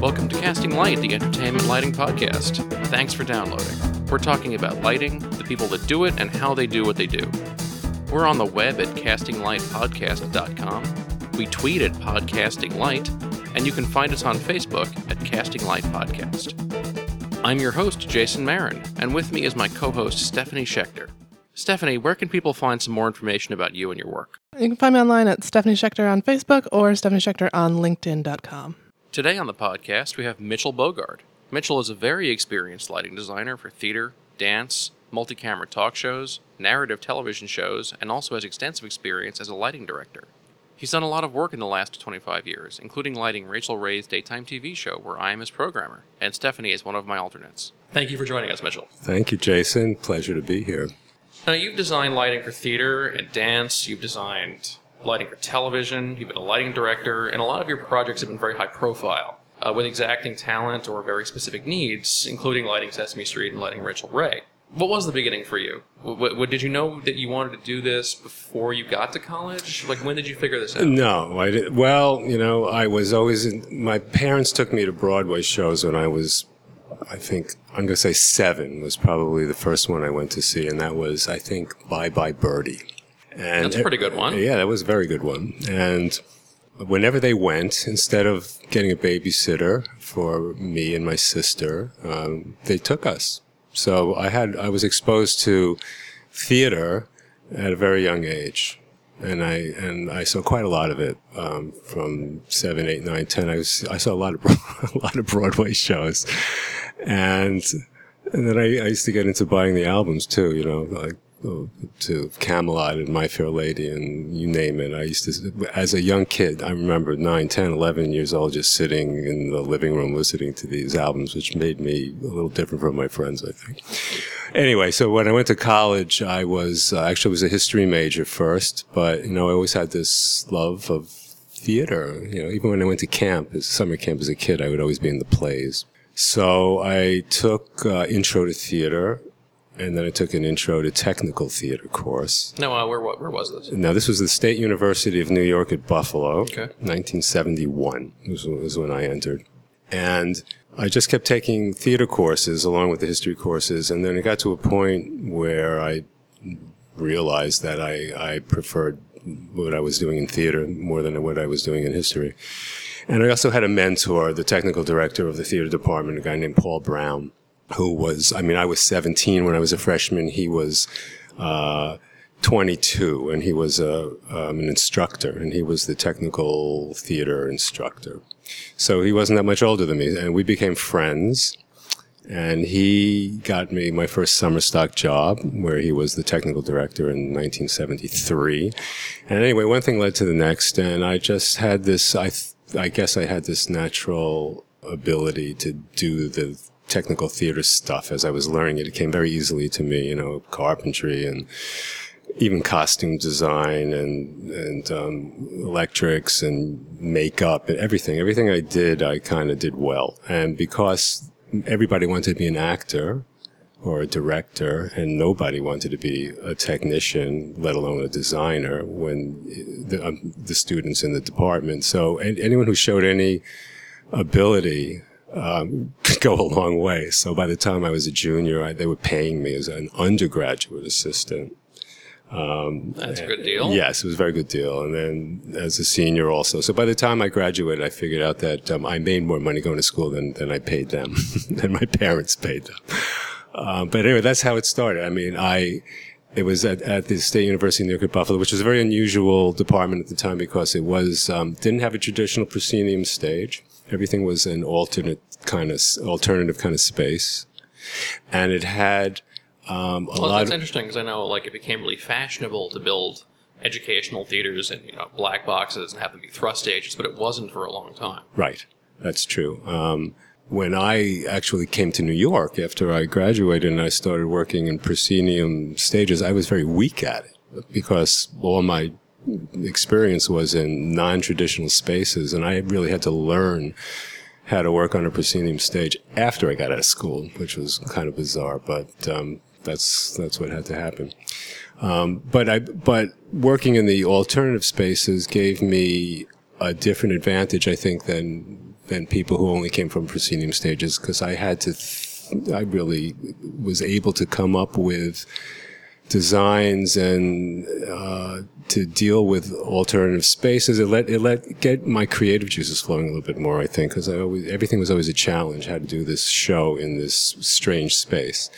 Welcome to Casting Light, the entertainment lighting podcast. Thanks for downloading. We're talking about lighting, the people that do it, and how they do what they do. We're on the web at castinglightpodcast.com. We tweet at Podcasting Light, and you can find us on Facebook at Casting Light Podcast. I'm your host, Jason Marin, and with me is my co host, Stephanie Schechter. Stephanie, where can people find some more information about you and your work? You can find me online at Stephanie Schechter on Facebook or Stephanie Schechter on LinkedIn.com. Today on the podcast, we have Mitchell Bogard. Mitchell is a very experienced lighting designer for theater, dance, multi camera talk shows, narrative television shows, and also has extensive experience as a lighting director. He's done a lot of work in the last 25 years, including lighting Rachael Ray's daytime TV show where I am his programmer, and Stephanie is one of my alternates. Thank you for joining us, Mitchell. Thank you, Jason. Pleasure to be here. Now, you've designed lighting for theater and dance, you've designed lighting for television, you've been a lighting director, and a lot of your projects have been very high profile, uh, with exacting talent or very specific needs, including lighting Sesame Street and lighting Rachael Ray. What was the beginning for you? W- w- did you know that you wanted to do this before you got to college? Like, when did you figure this out? No, I did. Well, you know, I was always. In, my parents took me to Broadway shows when I was, I think, I'm going to say seven was probably the first one I went to see, and that was, I think, Bye Bye Birdie. And That's a pretty good one. Yeah, that was a very good one. And whenever they went, instead of getting a babysitter for me and my sister, um, they took us. So I had I was exposed to theater at a very young age, and I and I saw quite a lot of it um, from seven, eight, nine, ten. I was I saw a lot of a lot of Broadway shows, and and then I, I used to get into buying the albums too. You know, like to Camelot and My Fair Lady and you name it. I used to, as a young kid, I remember 9, 10, 11 years old, just sitting in the living room listening to these albums, which made me a little different from my friends, I think. Anyway, so when I went to college, I was, uh, actually was a history major first, but, you know, I always had this love of theater. You know, even when I went to camp, as summer camp as a kid, I would always be in the plays. So I took uh, intro to theater and then I took an intro to technical theater course. No, uh, where where was this? Now this was the State University of New York at Buffalo. Okay. 1971 was, was when I entered, and I just kept taking theater courses along with the history courses, and then it got to a point where I realized that I I preferred what I was doing in theater more than what I was doing in history. And I also had a mentor, the technical director of the theater department, a guy named Paul Brown who was, I mean, I was 17 when I was a freshman. He was, uh, 22 and he was a, um, an instructor and he was the technical theater instructor. So he wasn't that much older than me and we became friends. And he got me my first summer stock job where he was the technical director in 1973. And anyway, one thing led to the next and I just had this, I, I guess I had this natural ability to do the technical theater stuff as I was learning it. It came very easily to me, you know, carpentry and even costume design and and um, electrics and makeup and everything. Everything I did, I kind of did well. And because everybody wanted to be an actor or a director, and nobody wanted to be a technician, let alone a designer, when the, um, the students in the department. So anyone who showed any ability um, could go a long way. So by the time I was a junior, I, they were paying me as an undergraduate assistant. Um, That's a good deal. Yes, it was a very good deal. And then as a senior also. So by the time I graduated, I figured out that um, I made more money going to school than, than I paid them, than my parents paid them. Um, but anyway, that's how it started. I mean, I, it was at, at the State University of New York at Buffalo, which was a very unusual department at the time because it was, um, didn't have a traditional proscenium stage. Everything was an alternate kind of, alternative kind of space. And it had, um, a well, lot that's of, interesting because I know like it became really fashionable to build educational theaters and you know black boxes and have them be thrust stages, but it wasn't for a long time. Right. That's true. Um, when I actually came to New York after I graduated and I started working in proscenium stages, I was very weak at it because all my experience was in non-traditional spaces and I really had to learn how to work on a proscenium stage after I got out of school, which was kind of bizarre, but um, that's that's what had to happen. Um, but I, but working in the alternative spaces gave me a different advantage, I think, than than people who only came from proscenium stages, because I had to, th- I really was able to come up with designs and uh, to deal with alternative spaces. It let it let get my creative juices flowing a little bit more. I think because I always everything was always a challenge. How to do this show in this strange space.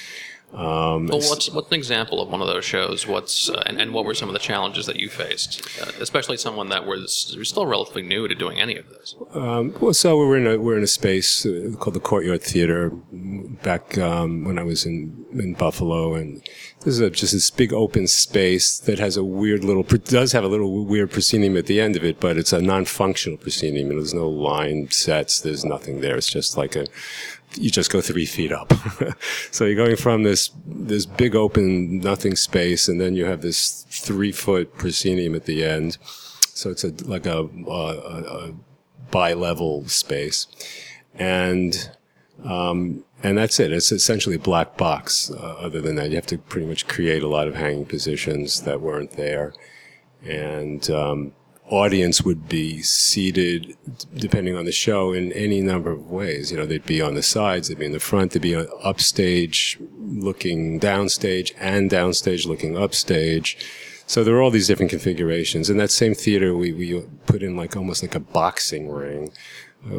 Um, Well, what's what's an example of one of those shows? What's uh, and, and what were some of the challenges that you faced, uh, especially someone that was, still relatively new to doing any of this? Well, so we're in a we're in a space uh, called the Courtyard Theater back um, when I was in in Buffalo, and this is a, just this big open space that has a weird little does have a little weird proscenium at the end of it, but it's a non-functional proscenium. And there's no line sets. There's nothing there. It's just like a you just go three feet up. so you're going from this this big open nothing space, and then you have this three foot proscenium at the end. So it's a like a, a, a bi-level space, and um, and that's it. It's essentially a black box. Uh, other than that, you have to pretty much create a lot of hanging positions that weren't there, and um, audience would be seated, depending on the show, in any number of ways. You know, they'd be on the sides, they'd be in the front, they'd be upstage looking downstage, and downstage looking upstage. So there are all these different configurations. In that same theater, we, we put in like almost like a boxing ring.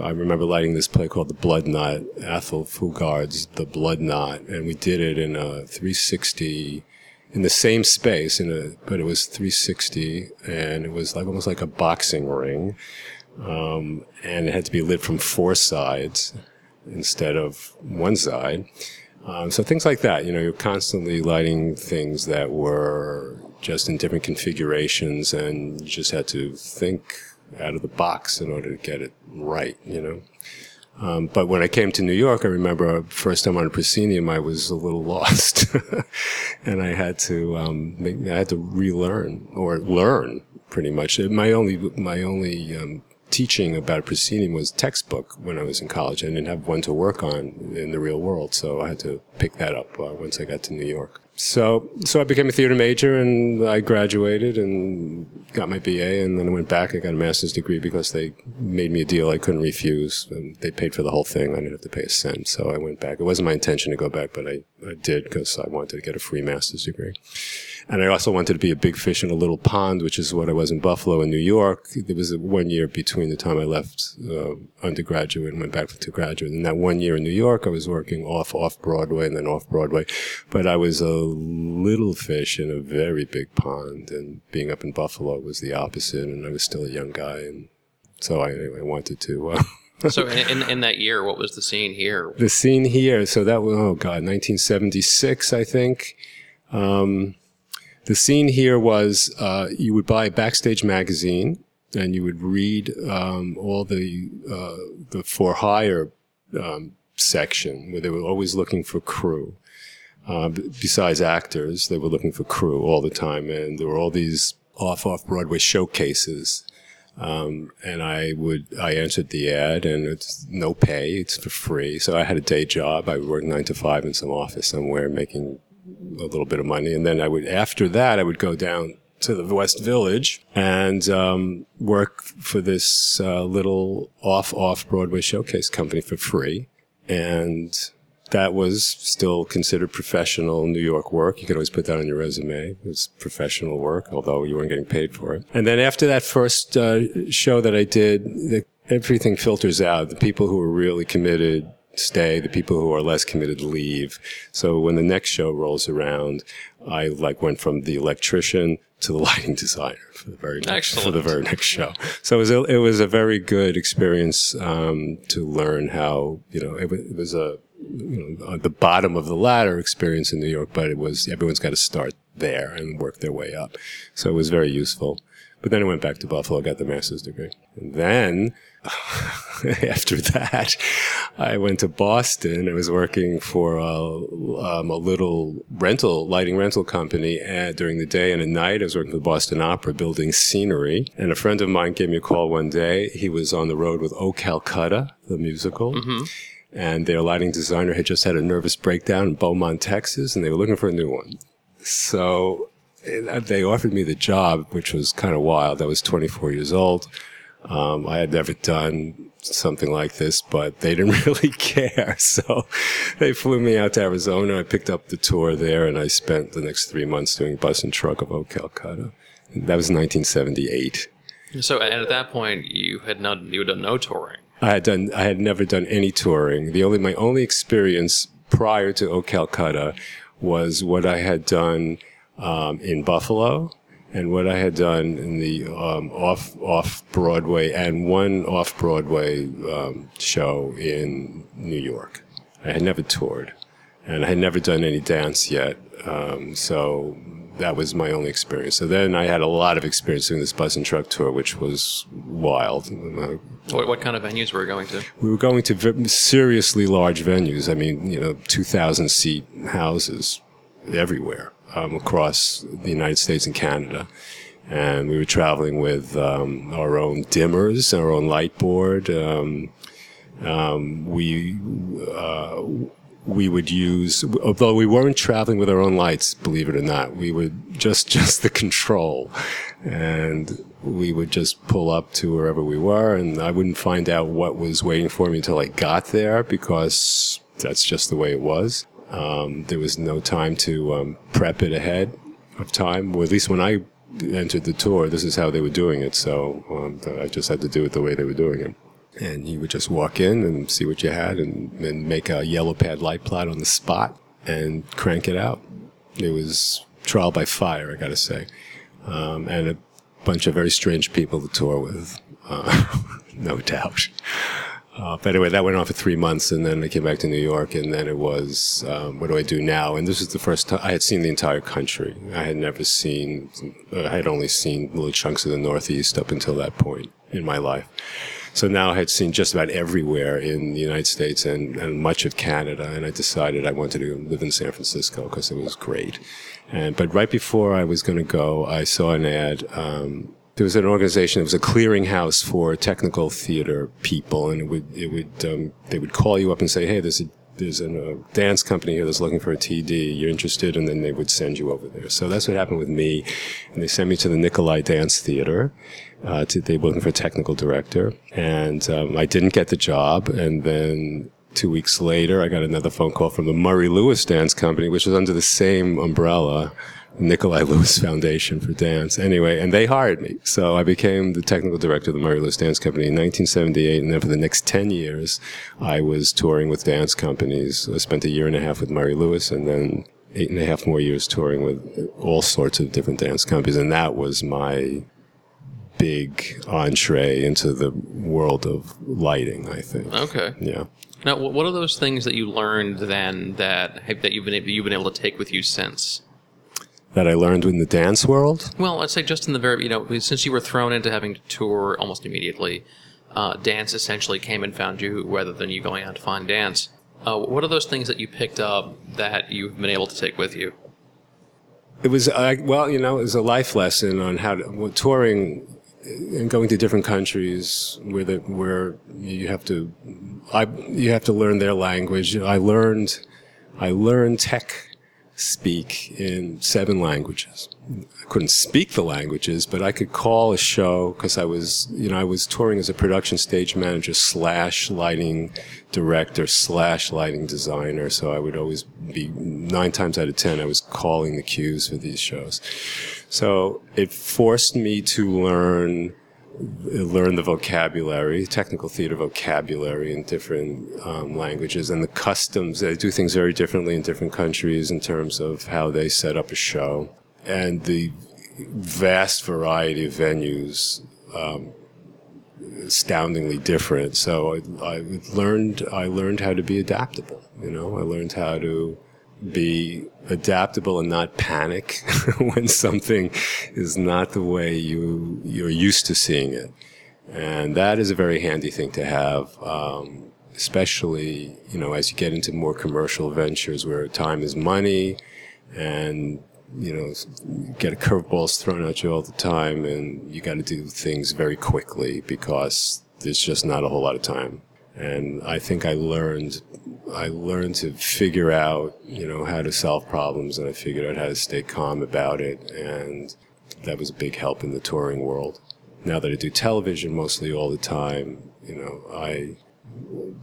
I remember lighting this play called The Blood Knot, Athol Fugard's The Blood Knot, and we did it in a 360 in the same space in a but it was 360 and it was like almost like a boxing ring. Um, and it had to be lit from four sides instead of one side. Um, so things like that you know you're constantly lighting things that were just in different configurations and you just had to think out of the box in order to get it right you know um, but when I came to New York, I remember first time on a proscenium, I was a little lost, and I had to um, make, I had to relearn or learn pretty much. My only my only um, teaching about proscenium was textbook when I was in college. I didn't have one to work on in the real world, so I had to pick that up uh, once I got to New York. So, so I became a theater major and I graduated and got my BA and then I went back. and got a master's degree because they made me a deal I couldn't refuse. And they paid for the whole thing. I didn't have to pay a cent. So I went back. It wasn't my intention to go back, but I, I did because I wanted to get a free master's degree. And I also wanted to be a big fish in a little pond, which is what I was in Buffalo in New York. There was one year between the time I left uh, undergraduate and went back to graduate. And that one year in New York, I was working off off Broadway and then off Broadway. But I was a little fish in a very big pond, and being up in Buffalo was the opposite. And I was still a young guy, and so I, I wanted to. Uh, so in, in, in that year, what was the scene here? the scene here. So that was oh god, 1976, I think. Um, the scene here was uh, you would buy a backstage magazine and you would read um, all the uh, the for hire um, section where they were always looking for crew. Uh, besides actors, they were looking for crew all the time, and there were all these off off Broadway showcases. Um, and I would I answered the ad, and it's no pay, it's for free. So I had a day job. I would work nine to five in some office somewhere, making a little bit of money, and then I would after that I would go down to the West Village and um, work for this uh, little off off Broadway showcase company for free, and that was still considered professional New York work. You could always put that on your resume. It was professional work, although you weren't getting paid for it. And then after that first uh, show that I did, the, everything filters out. The people who are really committed stay. The people who are less committed leave. So when the next show rolls around, I like went from the electrician to the lighting designer for the very next, for the very next show. So it was a, it was a very good experience um, to learn how you know it, it was a you know the bottom of the ladder experience in New York, but it was everyone's got to start there and work their way up. So it was very useful. But then I went back to Buffalo, got the master's degree, and then after that, I went to Boston. I was working for a, um, a little rental, lighting rental company uh, during the day and at night. I was working for the Boston Opera building scenery. And a friend of mine gave me a call one day. He was on the road with Oh Calcutta, the musical. And their lighting designer had just had a nervous breakdown in Beaumont, Texas, and they were looking for a new one. So they offered me the job, which was kind of wild. I was 24 years old. Um, I had never done something like this, but they didn't really care. So they flew me out to Arizona. I picked up the tour there and I spent the next three months doing bus and truck of O Calcutta. That was 1978. So, and at that point, you had not you had done no touring. I had done. I had never done any touring. The only my only experience prior to O Calcutta was what I had done um, in Buffalo and what I had done in the um, off off Broadway and one off Broadway um, show in New York. I had never toured, and I had never done any dance yet. Um, so that was my only experience. So then I had a lot of experience doing this bus and truck tour, which was wild. What, what kind of venues were we going to? We were going to seriously large venues. I mean, you know, 2,000 seat houses everywhere um, across the United States and Canada. And we were traveling with um, our own dimmers, our own light board. Um, um we uh, we would use, although we weren't traveling with our own lights, believe it or not, we would just, just the control. And we would just pull up to wherever we were and I wouldn't find out what was waiting for me until I got there because that's just the way it was. Um, there was no time to um, prep it ahead of time, or at least when I entered the tour, this is how they were doing it. So um, I just had to do it the way they were doing it and you would just walk in and see what you had and, and make a yellow pad light plot on the spot and crank it out. It was trial by fire, I gotta say. Um, and a bunch of very strange people to tour with, uh, no doubt. Uh, but anyway, that went on for three months, and then I came back to New York, and then it was, um, what do I do now? And this was the first time I had seen the entire country. I had never seen, uh, I had only seen little chunks of the Northeast up until that point in my life. So now I had seen just about everywhere in the United States and, and much of Canada, and I decided I wanted to live in San Francisco because it was great. And but right before I was going to go, I saw an ad. Um, there was an organization. It was a clearinghouse for technical theater people, and it would it would um, they would call you up and say, "Hey, there's a there's a dance company here that's looking for a TD. You're interested?" And then they would send you over there. So that's what happened with me. And they sent me to the Nikolais Dance Theater, uh, to, they were looking for a technical director, and um, I didn't get the job. And then two weeks later, I got another phone call from the Murray Louis Dance Company, which was under the same umbrella, Nikolais Louis Foundation for Dance. Anyway, and they hired me. So I became the technical director of the Murray Louis Dance Company in 1978. And then for the next 10 years, I was touring with dance companies. I spent a year and a half with Murray Louis and then eight and a half more years touring with all sorts of different dance companies. And that was my big entree into the world of lighting. I think. Okay. Yeah. Now, what are those things that you learned then that that you've been able, you've been able to take with you since? That I learned in the dance world. Well, I'd say just in the very you know since you were thrown into having to tour almost immediately, uh, dance essentially came and found you rather than you going out to find dance. Uh, what are those things that you picked up that you've been able to take with you? It was uh, well, you know, it was a life lesson on how to well, touring and going to different countries where the, where you have to I you have to learn their language. I learned I learned tech speak in seven languages. Couldn't speak the languages, but I could call a show because I was, you know, I was touring as a production stage manager slash lighting director slash lighting designer. So I would always be nine times out of ten, I was calling the cues for these shows. So it forced me to learn learn the vocabulary, technical theater vocabulary in different um, languages, and the customs. They do things very differently in different countries in terms of how they set up a show, and the vast variety of venues. Um, astoundingly different. So I, I learned I learned how to be adaptable. You know, I learned how to be adaptable and not panic when something is not the way you you're used to seeing it, and that is a very handy thing to have. Um, especially, you know, as you get into more commercial ventures where time is money and you know, get curveballs thrown at you all the time, and you got to do things very quickly because there's just not a whole lot of time. And I think I learned I learned to figure out, you know, how to solve problems, and I figured out how to stay calm about it, and that was a big help in the touring world. Now that I do television mostly all the time, you know, I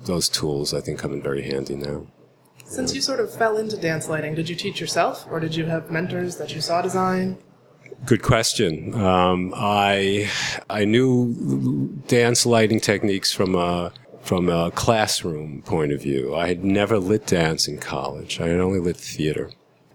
those tools I think come in very handy now. Since you sort of fell into dance lighting, did you teach yourself, or did you have mentors that you saw design? Good question. Um, I I knew dance lighting techniques from a from a classroom point of view. I had never lit dance in college. I had only lit theater.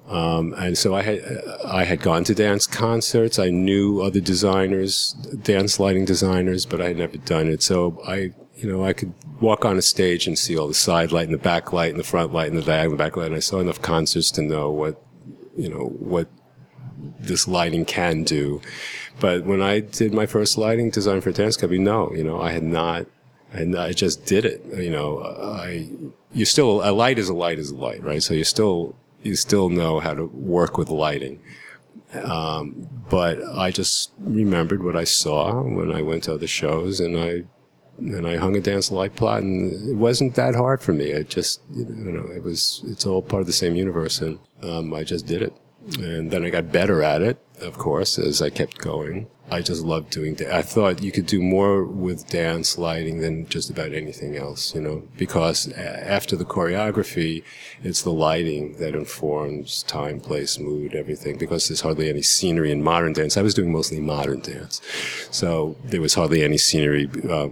Um, and so I had I had gone to dance concerts. I knew other designers, dance lighting designers, but I had never done it. So I, you know, I could walk on a stage and see all the side light and the back light and the front light and the diagonal back light. And I saw enough concerts to know what, you know, what this lighting can do. But when I did my first lighting design for dance company, no, you know, I had not, and I just did it. You know, I, you still, a light is a light is a light, right? So you still, you still know how to work with lighting. Um, but I just remembered what I saw when I went to other shows and I, and I hung a dance light plot and it wasn't that hard for me. It just, you know, it was, it's all part of the same universe and, um, I just did it. And then I got better at it, of course, as I kept going. I just loved doing that. I thought you could do more with dance lighting than just about anything else, you know, because after the choreography, it's the lighting that informs time, place, mood, everything, because there's hardly any scenery in modern dance. I was doing mostly modern dance. So there was hardly any scenery uh,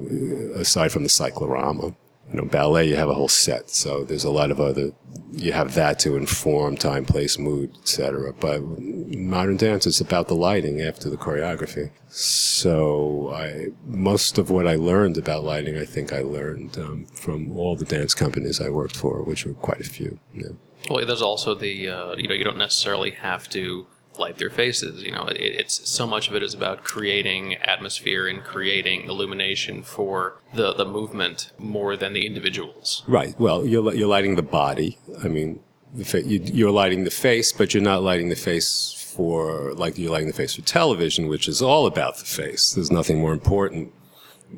aside from the cyclorama you know, ballet, you have a whole set. So there's a lot of other, you have that to inform time, place, mood, etc. But modern dance, it's about the lighting after the choreography. So I, most of what I learned about lighting, I think I learned um, from all the dance companies I worked for, which were quite a few. Yeah. Well, there's also the, uh, you know, you don't necessarily have to light their faces. You know, it, it's so much of it is about creating atmosphere and creating illumination for the the movement more than the individuals. Right. Well, you're you're lighting the body. I mean, fa- you, you're lighting the face, but you're not lighting the face for like you're lighting the face for television, which is all about the face. There's nothing more important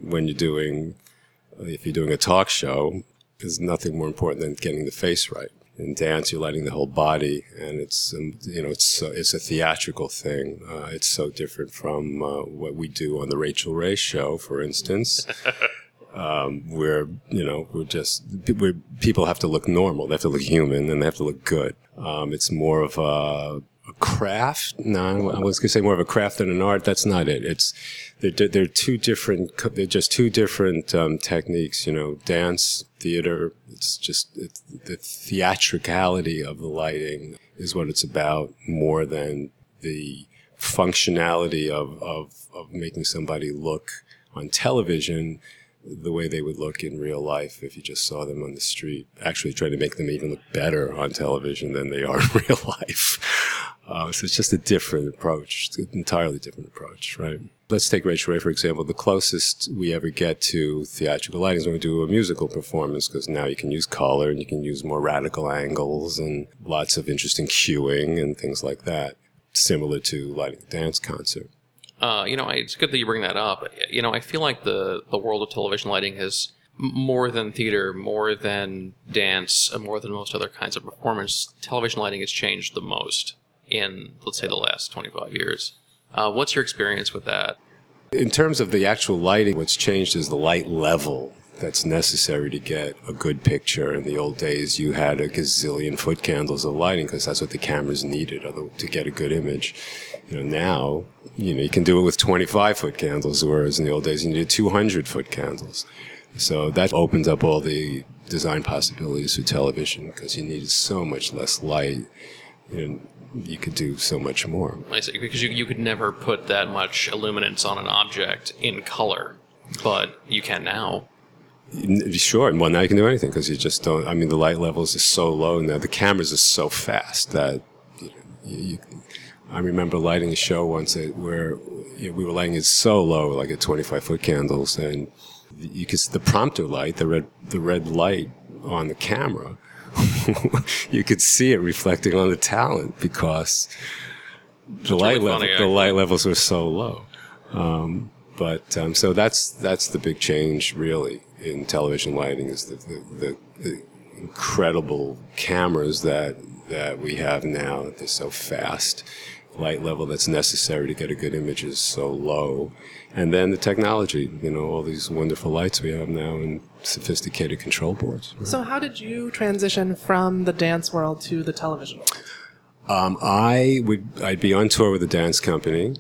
when you're doing if you're doing a talk show. There's nothing more important than getting the face right in dance, you're lighting the whole body, and it's um, you know it's so, it's a theatrical thing. Uh, it's so different from uh, what we do on the Rachael Ray show, for instance, um, where you know we're just where people have to look normal, they have to look human, and they have to look good. Um, it's more of a, a craft. No, I was going to say more of a craft than an art. That's not it. It's they're, they're two different. They're just two different um, techniques. You know, dance, theater. It's just it's, the theatricality of the lighting is what it's about more than the functionality of, of, of making somebody look on television the way they would look in real life if you just saw them on the street. Actually, trying to make them even look better on television than they are in real life. Uh, so it's just a different approach, an entirely different approach, right? Let's take Rachael Ray, for example. The closest we ever get to theatrical lighting is when we do a musical performance, because now you can use color and you can use more radical angles and lots of interesting cueing and things like that, similar to lighting a dance concert. Uh, you know, it's good that you bring that up. You know, I feel like the, the world of television lighting has more than theater, more than dance, more than most other kinds of performance, television lighting has changed the most in, let's say, the last 25 years. Uh, what's your experience with that? In terms of the actual lighting, what's changed is the light level that's necessary to get a good picture. In the old days, you had a gazillion foot candles of lighting because that's what the cameras needed to get a good image. You know, now, you know, you can do it with 25 foot candles, whereas in the old days, you needed 200 foot candles. So that opens up all the design possibilities for television because you needed so much less light. You know, you could do so much more. I see, because you, you could never put that much illuminance on an object in color, but you can now. Sure, well now you can do anything because you just don't. I mean, the light levels are so low now. The cameras are so fast that you, you, I remember lighting a show once where we were lighting it so low, like at 25 foot candles, and you could the prompter light, the red the red light on the camera you could see it reflecting on the talent because the light really level, the light levels were so low. Um, but um, so that's that's the big change really in television lighting is the, the, the, the incredible cameras that that we have now. They're so fast. Light level that's necessary to get a good image is so low. And then the technology, you know, all these wonderful lights we have now and sophisticated control boards. So, how did you transition from the dance world to the television world? Um, I would I'd be on tour with a dance company,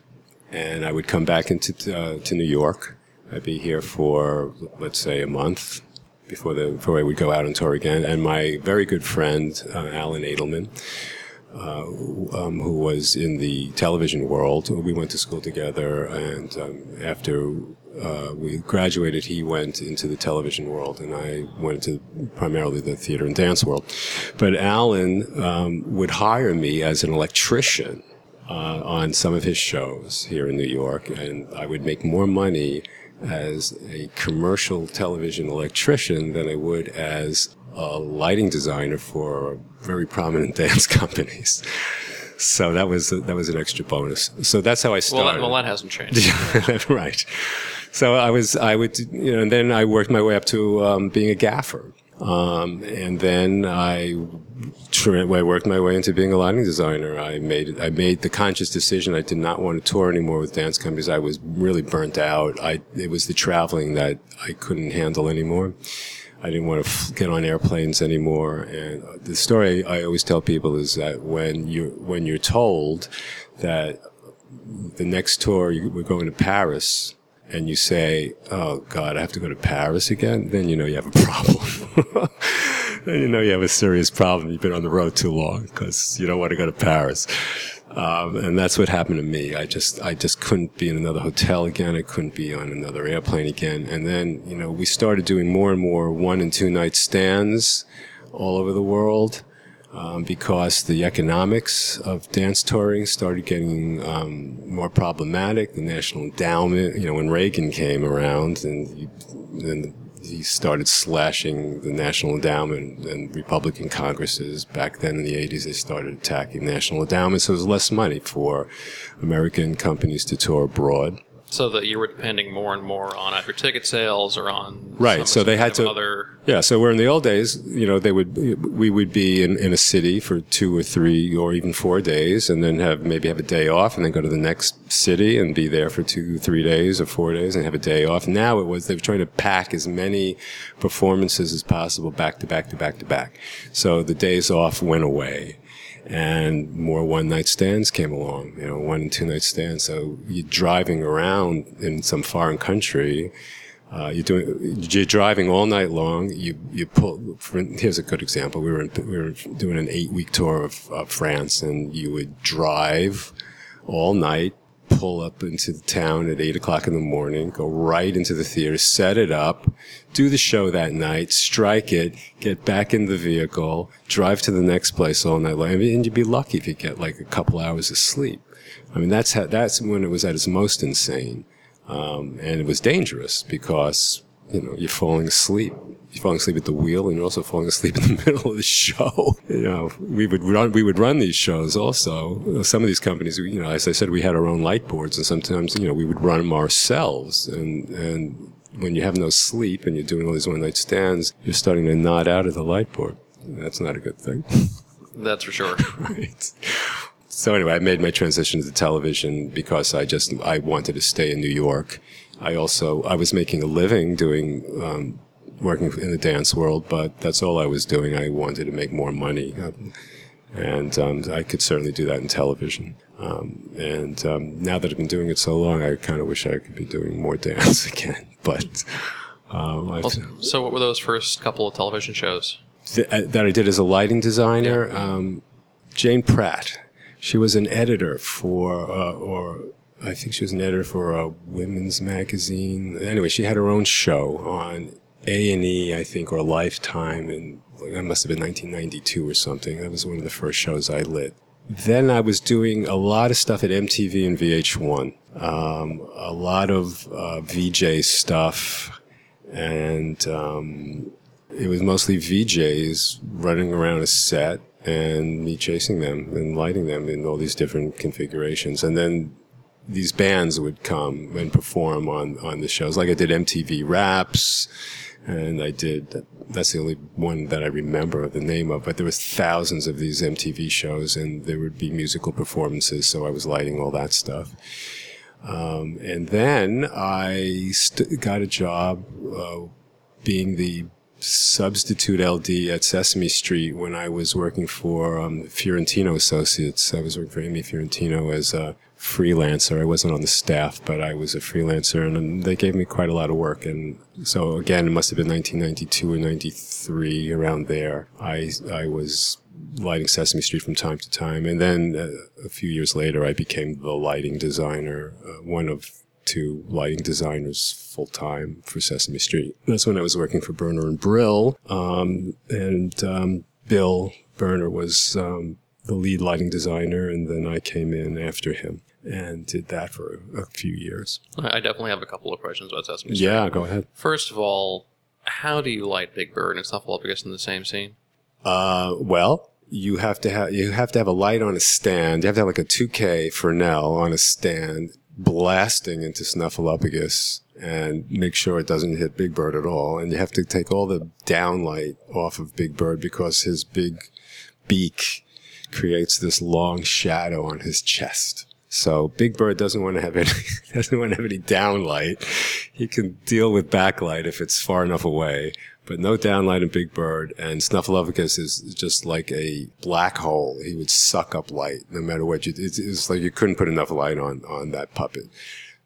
and I would come back into uh, to New York. I'd be here for let's say a month before the before I would go out on tour again. And my very good friend uh, Alan Edelman, uh, um, who was in the television world, we went to school together. And um, after uh, we graduated, he went into the television world, and I went into primarily the theater and dance world. But Alan um, would hire me as an electrician uh, on some of his shows here in New York, and I would make more money as a commercial television electrician than I would as a lighting designer for very prominent dance companies. So that was that was an extra bonus. So that's how I Well, started. that, well, that hasn't changed. right. So I was, I would, you know, and then I worked my way up to um, being a gaffer. Um, and then I, I worked my way into being a lighting designer. I made, I made the conscious decision I did not want to tour anymore with dance companies. I was really burnt out. I, it was the traveling that I couldn't handle anymore. I didn't want to get on airplanes anymore. And the story I always tell people is that when you when you're told that the next tour we're going to Paris, and you say, "Oh God, I have to go to Paris again," then you know you have a problem. then you know you have a serious problem. You've been on the road too long because you don't want to go to Paris. Um, and that's what happened to me. I just, I just couldn't be in another hotel again. I couldn't be on another airplane again. And then, you know, we started doing more and more one and two night stands all over the world. Um, because the economics of dance touring started getting um, more problematic. The National Endowment, you know, when Reagan came around and then he started slashing the National Endowment and Republican Congresses. Back then in the 80s, they started attacking National Endowments. So there was less money for American companies to tour abroad. So that you were depending more and more on either ticket sales or on Right, so they had to- other Yeah, so where in the old days, you know, they would we would be in, in a city for two or three or even four days, and then have maybe have a day off, and then go to the next city and be there for two, three days or four days, and have a day off. Now it was they were trying to pack as many performances as possible back to back to back to back. So the days off went away. And more one night stands came along, you know, one and two night stands. So you're driving around in some foreign country, uh, you're doing, you're driving all night long. You, you pull, for, here's a good example. We were, in, we were doing an eight week tour of, of France and you would drive all night, pull up into the town at eight o'clock in the morning, go right into the theater, set it up, do the show that night, strike it, get back in the vehicle, drive to the next place all night long. And you'd be lucky if you get like a couple hours of sleep. I mean, that's how, that's when it was at its most insane. Um, and it was dangerous because, you know, you're falling asleep. You're falling asleep at the wheel and you're also falling asleep in the middle of the show. You know, we would run, we would run these shows also. Some of these companies, you know, as I said, we had our own light boards and sometimes, you know, we would run them ourselves and, and when you have no sleep and you're doing all these one night stands, you're starting to nod out of the light board. That's not a good thing. that's for sure right. So anyway, I made my transition to television because I just I wanted to stay in New York. I also I was making a living doing um, working in the dance world, but that's all I was doing. I wanted to make more money, and um, I could certainly do that in television. Um, and um, now that I've been doing it so long, I kind of wish I could be doing more dance again. But um, I've, so what were those first couple of television shows th- uh, that I did as a lighting designer. Um, Jane Pratt, she was an editor for, uh, or I think she was an editor for a women's magazine. Anyway, she had her own show on A and E, I think, or Lifetime, and that must have been 1992 or something. That was one of the first shows I lit. Then I was doing a lot of stuff at MTV and VH1. Um, a lot of uh, VJ stuff, and um, it was mostly VJs running around a set and me chasing them and lighting them in all these different configurations. And then these bands would come and perform on, on the shows. Like I did MTV Raps and I did. That's the only one that I remember the name of. But there was thousands of these MTV shows, and there would be musical performances. So I was lighting all that stuff. Um, and then I st- got a job uh, being the substitute LD at Sesame Street when I was working for um, Fiorentino Associates. I was working for Imero Fiorentino as a freelancer. I wasn't on the staff, but I was a freelancer, and they gave me quite a lot of work. And so again, it must have been 1992 or 93, around there. I I was lighting Sesame Street from time to time, and then uh, a few years later, I became the lighting designer, uh, one of two lighting designers full time for Sesame Street. That's when I was working for Berner and Brill, um, and um, Bill Berner was um, the lead lighting designer, and then I came in after him and did that for a, a few years. I definitely have a couple of questions about Sesame Street. Yeah, go ahead. First of all, how do you light Big Bird and Snuffleupagus in the same scene? Uh, well, you have to have you have to have a light on a stand. You have to have like a 2K Fresnel on a stand, blasting into Snuffleupagus, and make sure it doesn't hit Big Bird at all. And you have to take all the downlight off of Big Bird because his big beak creates this long shadow on his chest. So Big Bird doesn't want to have any doesn't want to have any downlight. He can deal with backlight if it's far enough away, but no downlight in Big Bird. And Snuffleupagus is just like a black hole. He would suck up light no matter what you. It's, it's like you couldn't put enough light on on that puppet.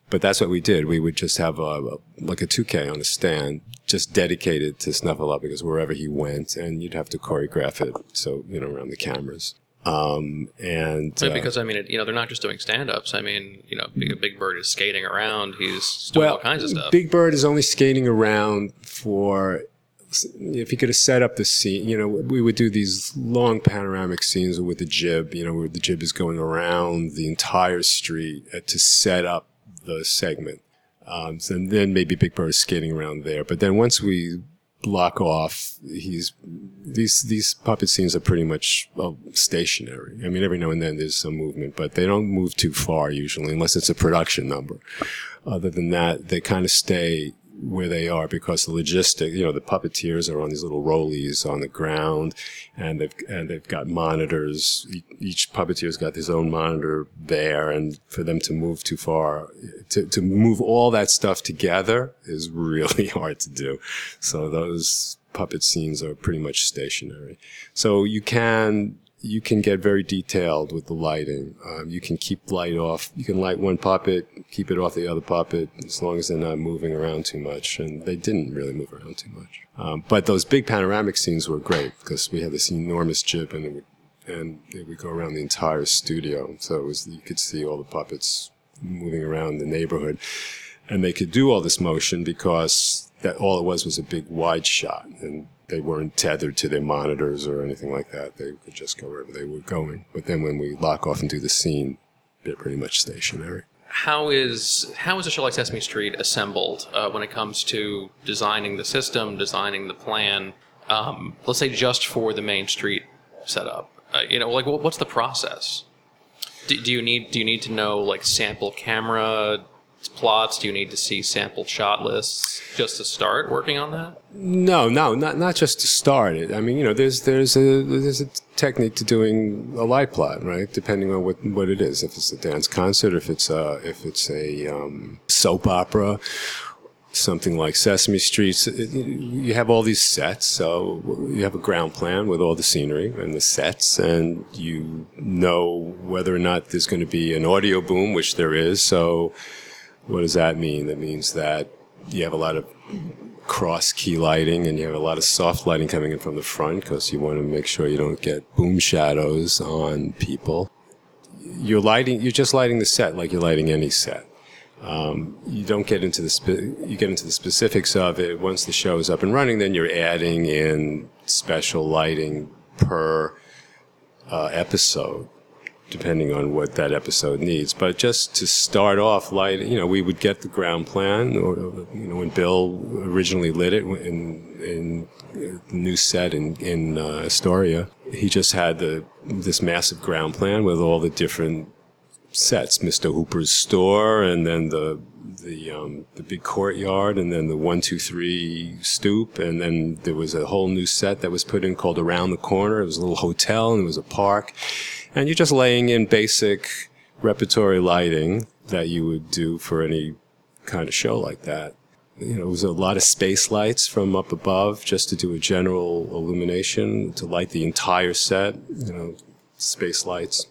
But that's what we did. We would just have a, a like a 2K on a stand, just dedicated to Snuffleupagus wherever he went, and you'd have to choreograph it so you know around the cameras. Um, and Yeah, uh, because I mean, it, you know, they're not just doing stand-ups. I mean, you know, Big, Big Bird is skating around. He's doing all kinds of stuff. Big Bird is only skating around for if he could have set up the scene. You know, we would do these long panoramic scenes with the jib. You know, where the jib is going around the entire street uh, to set up the segment. Um, so then maybe Big Bird is skating around there. But then once we block off, he's these these puppet scenes are pretty much well, stationary. I mean, every now and then there's some movement, but they don't move too far usually, unless it's a production number. Other than that, they kind of stay where they are because the logistic, you know, the puppeteers are on these little rollies on the ground, and they've and they've got monitors. Each puppeteer's got his own monitor there, and for them to move too far, to to move all that stuff together is really hard to do. So those puppet scenes are pretty much stationary. So you can you can get very detailed with the lighting. Um, you can keep light off. You can light one puppet, keep it off the other puppet, as long as they're not moving around too much. And they didn't really move around too much. Um, but those big panoramic scenes were great because we had this enormous jib and it would, and it would go around the entire studio. So it was you could see all the puppets moving around the neighborhood, and they could do all this motion because that all it was was a big wide shot and they weren't tethered to their monitors or anything like that. They could just go wherever they were going. But then when we lock off and do the scene, they're pretty much stationary. how is how is a show like Sesame Street assembled uh, when it comes to designing the system, designing the plan? Um, let's say just for the main street setup. Uh, you know, like what, what's the process? Do, do you need do you need to know like sample camera plots? Do you need to see sample shot lists just to start working on that? No, no, not not just to start it. I mean, you know, there's there's a there's a technique to doing a light plot, right? Depending on what what it is. If it's a dance concert, if it's a if it's a um, soap opera, something like Sesame Street. You have all these sets, so you have a ground plan with all the scenery and the sets, and you know whether or not there's going to be an audio boom, which there is. So, what does that mean? That means that you have a lot of cross key lighting and you have a lot of soft lighting coming in from the front because you want to make sure you don't get boom shadows on people. You're lighting, you're just lighting the set like you're lighting any set. Um, you don't get into the spe- you get into the specifics of it once the show is up and running. Then you're adding in special lighting per uh, episode depending on what that episode needs. But just to start off light, you know, we would get the ground plan, or you know, when Bill originally lit it in in the new set in in uh, Astoria, he just had the this massive ground plan with all the different sets, Mr. Hooper's store, and then the the um, the big courtyard, and then the one two three stoop, and then there was a whole new set that was put in called Around the Corner. It was a little hotel, and it was a park, and you're just laying in basic repertory lighting that you would do for any kind of show like that. You know, it was a lot of space lights from up above just to do a general illumination to light the entire set. You know, space lights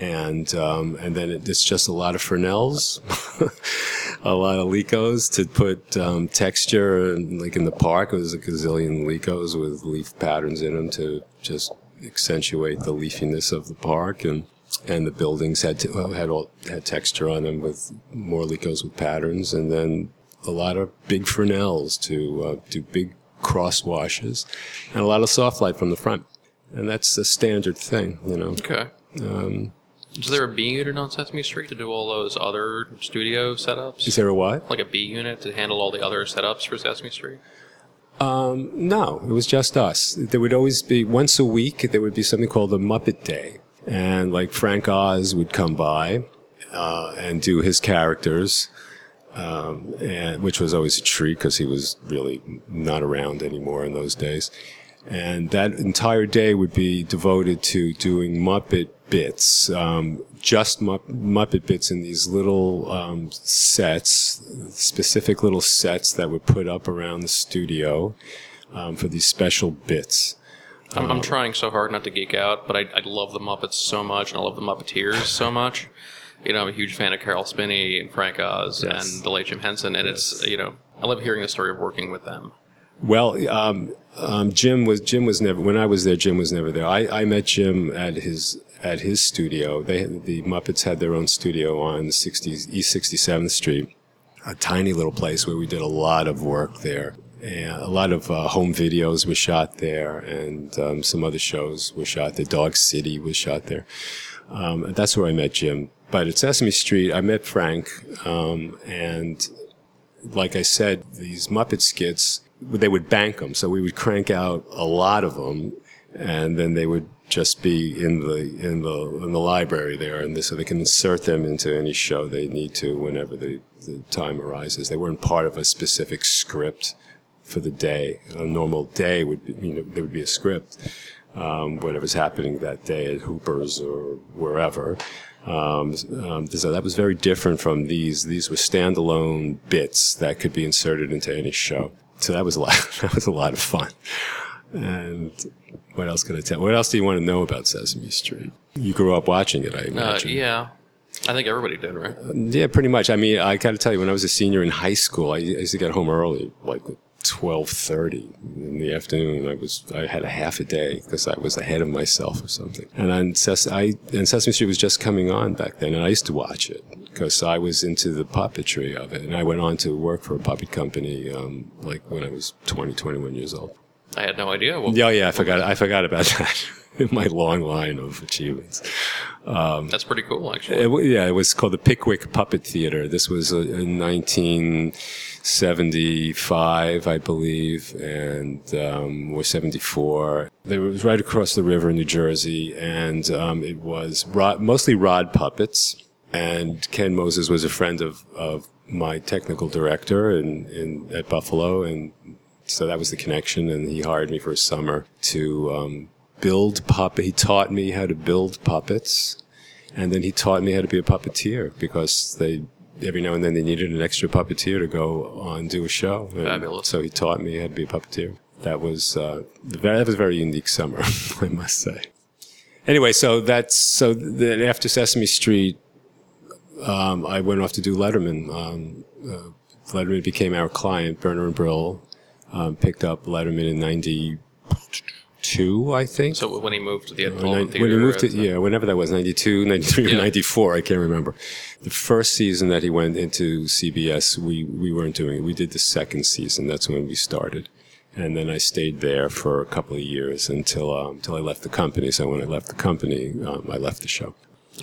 and um, and then it, it's just a lot of Fresnels, a lot of Lekos to put um, texture. And like in the park, it was a gazillion Lekos with leaf patterns in them to just accentuate the leafiness of the park, and and the buildings had to, well, had all, had texture on them with more Lekos with patterns, and then a lot of big Fresnels to uh, do big cross washes, and a lot of soft light from the front, and that's a standard thing, you know. Okay. Um, Is there a B unit on Sesame Street to do all those other studio setups? is there a what? like a B unit to handle all the other setups for Sesame Street? Um, no, it was just us. There would always be once a week. There would be something called the Muppet Day, and like Frank Oz would come by uh, and do his characters, um, and which was always a treat because he was really not around anymore in those days. And that entire day would be devoted to doing Muppet bits, um, just Mupp- Muppet bits in these little um, sets, specific little sets that were put up around the studio um, for these special bits. I'm, Um, I'm trying so hard not to geek out, but I, I love the Muppets so much, and I love the Muppeteers so much. You know, I'm a huge fan of Caroll Spinney and Frank Oz Yes. and the late Jim Henson, and it's you know, I love hearing the story of working with them. Well, um, um, Jim was Jim was never when I was there. Jim was never there. I, I met Jim at his at his studio. They the Muppets had their own studio on 60, East 67th Street, a tiny little place where we did a lot of work there. And a lot of uh, home videos were shot there, and um, some other shows were shot there. Dog City was shot there. Um, that's where I met Jim. But at Sesame Street, I met Frank, um, and like I said, these Muppet skits, they would bank them. So we would crank out a lot of them, and then they would just be in the in the in the library there, and so they can insert them into any show they need to whenever the, the time arises. They weren't part of a specific script for the day. A normal day would be, you know there would be a script, um, whatever's happening that day at Hooper's or wherever. Um, um, so that was very different from these. These were standalone bits that could be inserted into any show. So that was a lot. That was a lot of fun. And what else can I tell? What else do you want to know about Sesame Street? You grew up watching it, I Uh, imagine. yeah, I think everybody did, right? Yeah, pretty much. I mean, I got to tell you, when I was a senior in high school, I used to get home early, like twelve thirty in the afternoon. I was I had a half a day because I was ahead of myself or something. And on Ses- I and Sesame Street was just coming on back then, and I used to watch it because I was into the puppetry of it. And I went on to work for a puppet company, um, like when I was 20, 21 years old. I had no idea. What, Yeah, yeah, I forgot. I forgot about that in my long line of achievements. That's pretty cool, actually. It, yeah, it was called the Pickwick Puppet Theater. This was uh, in 1975, I believe, and um, or 74. It was right across the river in New Jersey, and um, it was rod, mostly rod puppets. And Ken Moses was a friend of, of my technical director in, in at Buffalo, and so that was the connection. And he hired me for a summer to um, build puppet. He taught me how to build puppets. And then he taught me how to be a puppeteer because they every now and then they needed an extra puppeteer to go on do a show. And Fabulous. So he taught me how to be a puppeteer. That was uh, very, that was a very unique summer, I must say. Anyway, so that's so then after Sesame Street, um, I went off to do Letterman. Um, uh, Letterman became our client. Berner and Brill um, picked up Letterman in '92, I think. So when he moved to the Ed When, Theater, when he moved to, yeah, whenever that was, 92, 93, Yeah. or 94, I can't remember. The first season that he went into CBS, we, we weren't doing it. We did the second season. That's when we started. And then I stayed there for a couple of years until, um, until I left the company. So when I left the company, um, I left the show.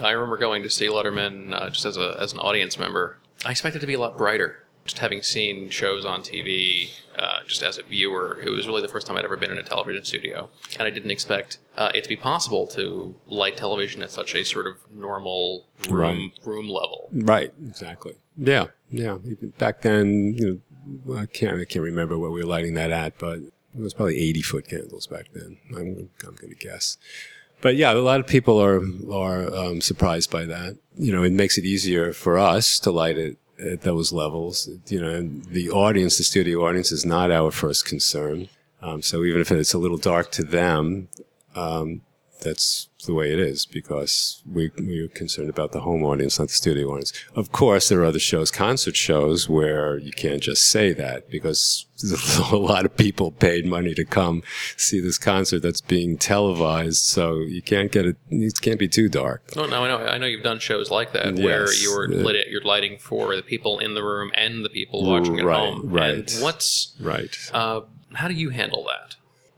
I remember going to see Letterman uh, just as a as an audience member. I expected it to be a lot brighter. Just having seen shows on TV, uh, just as a viewer, it was really the first time I'd ever been in a television studio, and I didn't expect uh, it to be possible to light television at such a sort of normal room Right. room level. Right, exactly. Yeah, Yeah, back then, you know, I can't I can't remember what we were lighting that at, but it was probably 80 foot candles back then. I'm I'm going to guess. But yeah, a lot of people are are um, surprised by that. You know, it makes it easier for us to light it at those levels. You know, the audience, the studio audience, is not our first concern. Um, so even if it's a little dark to them, um, that's the way it is because we, we're concerned about the home audience, not the studio audience. Of course, there are other shows, concert shows, where you can't just say that because a lot of people paid money to come see this concert that's being televised. So you can't get it, it can't be too dark. No, no, I know. I know you've done shows like that Yes. where you're Uh, lit, you're lighting for the people in the room and the people watching at Right, home. right. And what's, Right. uh, how do you handle that?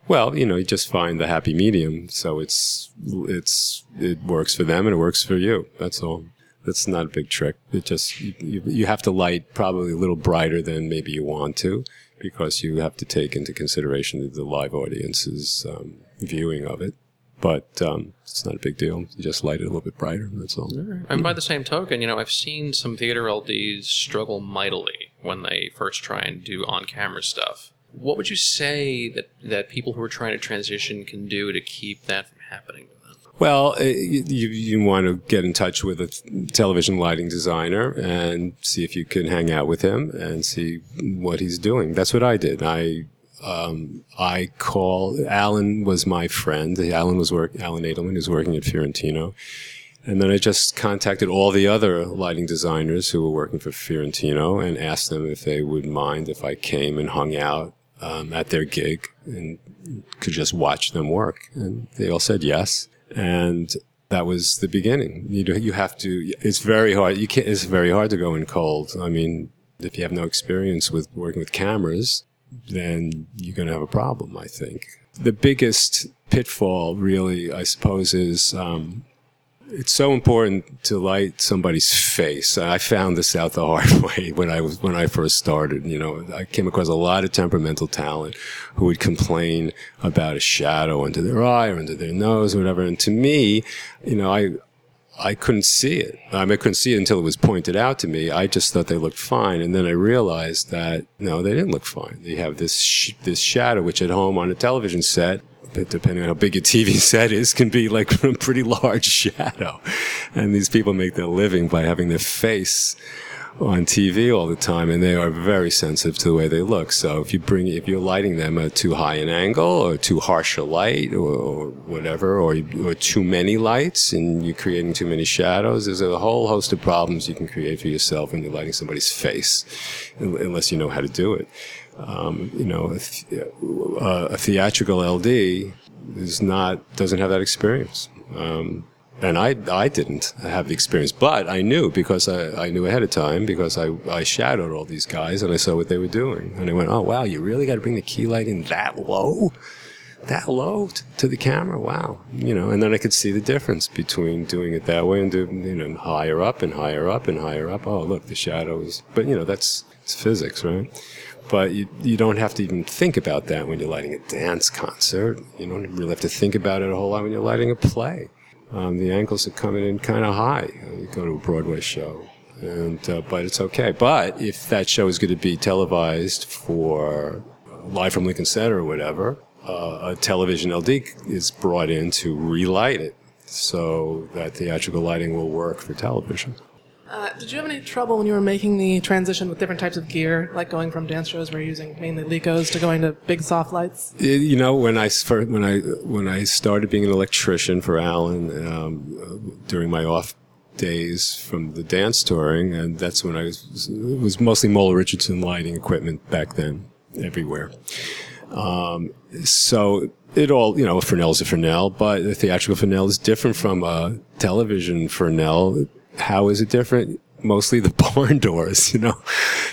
Well, you know, you just find the happy medium. So it's, it's, it works for them and it works for you. That's all. That's not a big trick. It just, you, you, have to light probably a little brighter than maybe you want to because you have to take into consideration the live audience's um, viewing of it. But um, it's not a big deal. You just light it a little bit brighter. That's all. And by the same token, you know, I've seen some theater LDs struggle mightily when they first try and do on camera stuff. What would you say that, that people who are trying to transition can do to keep that from happening to them? Well, uh, you, you want to get in touch with a television lighting designer and see if you can hang out with him and see what he's doing. That's what I did. I um, I call Alan was my friend. Alan was work. Alan Edelman is working at Fiorentino, and then I just contacted all the other lighting designers who were working for Fiorentino and asked them if they would mind if I came and hung out um, at their gig and could just watch them work. And they all said yes. And that was the beginning. You do, you have to. It's very hard. You can't. It's very hard to go in cold. I mean, if you have no experience with working with cameras, then you're going to have a problem. I think the biggest pitfall, really, I suppose, is um, it's so important to light somebody's face. I found this out the hard way when I was when I first started. You know, I came across a lot of temperamental talent who would complain about a shadow under their eye or under their nose or whatever. And to me, you know, I I couldn't see it. I, mean, I couldn't see it until it was pointed out to me. I just thought they looked fine, and then I realized that no, they didn't look fine. They have this sh- this shadow, which at home on a television set, depending on how big your TV set is, can be like a pretty large shadow. And these people make their living by having their face on TV all the time, and they are very sensitive to the way they look. So if you bring, if you're lighting them at too high an angle, or too harsh a light, or, or whatever, or, or too many lights, and you're creating too many shadows, there's a whole host of problems you can create for yourself when you're lighting somebody's face, unless you know how to do it. Um, you know, a, uh, a theatrical LD is not doesn't have that experience. Um, and I, I didn't have the experience, but I knew because I, I knew ahead of time because I, I shadowed all these guys and I saw what they were doing. And I went, oh, wow, you really got to bring the key light in that low? That low t- to the camera? Wow. You know, and then I could see the difference between doing it that way and doing, you know, higher up and higher up and higher up. Oh, look, the shadows. But, you know, that's it's physics, right? But you, you don't have to even think about that when you're lighting a dance concert. You don't really have to think about it a whole lot when you're lighting a play um, the angles are coming in kind of high. You go to a Broadway show, and uh, but it's okay. But if that show is going to be televised for uh, live from Lincoln Center or whatever, uh, a television LD is brought in to relight it so that theatrical lighting will work for television. Uh, did you have any trouble when you were making the transition with different types of gear, like going from dance shows where you're using mainly Lekos to going to big soft lights? You know, when I s- fir- when I when I started being an electrician for Alan um, during my off days from the dance touring, and that's when I was was mostly Mole Richardson lighting equipment back then everywhere. Um, so it all, you know, a Fresnel's a Fresnel, but a theatrical Fresnel is different from a television Fresnel. How is it different? Mostly the barn doors, you know.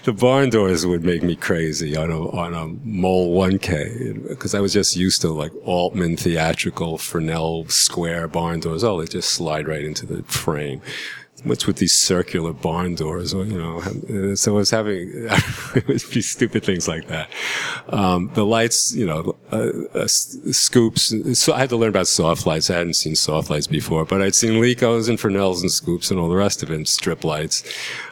The barn doors would make me crazy on a, on a Mole 1K because I was just used to like Altman theatrical Fresnel square barn doors. Oh, they just slide right into the frame. What's with these circular barn doors? You know, so I was having it stupid things like that. Um, the lights, you know, uh, uh, scoops. So I had to learn about soft lights. I hadn't seen soft lights before, but I'd seen Lekos and Fresnels and scoops and all the rest of it, strip lights.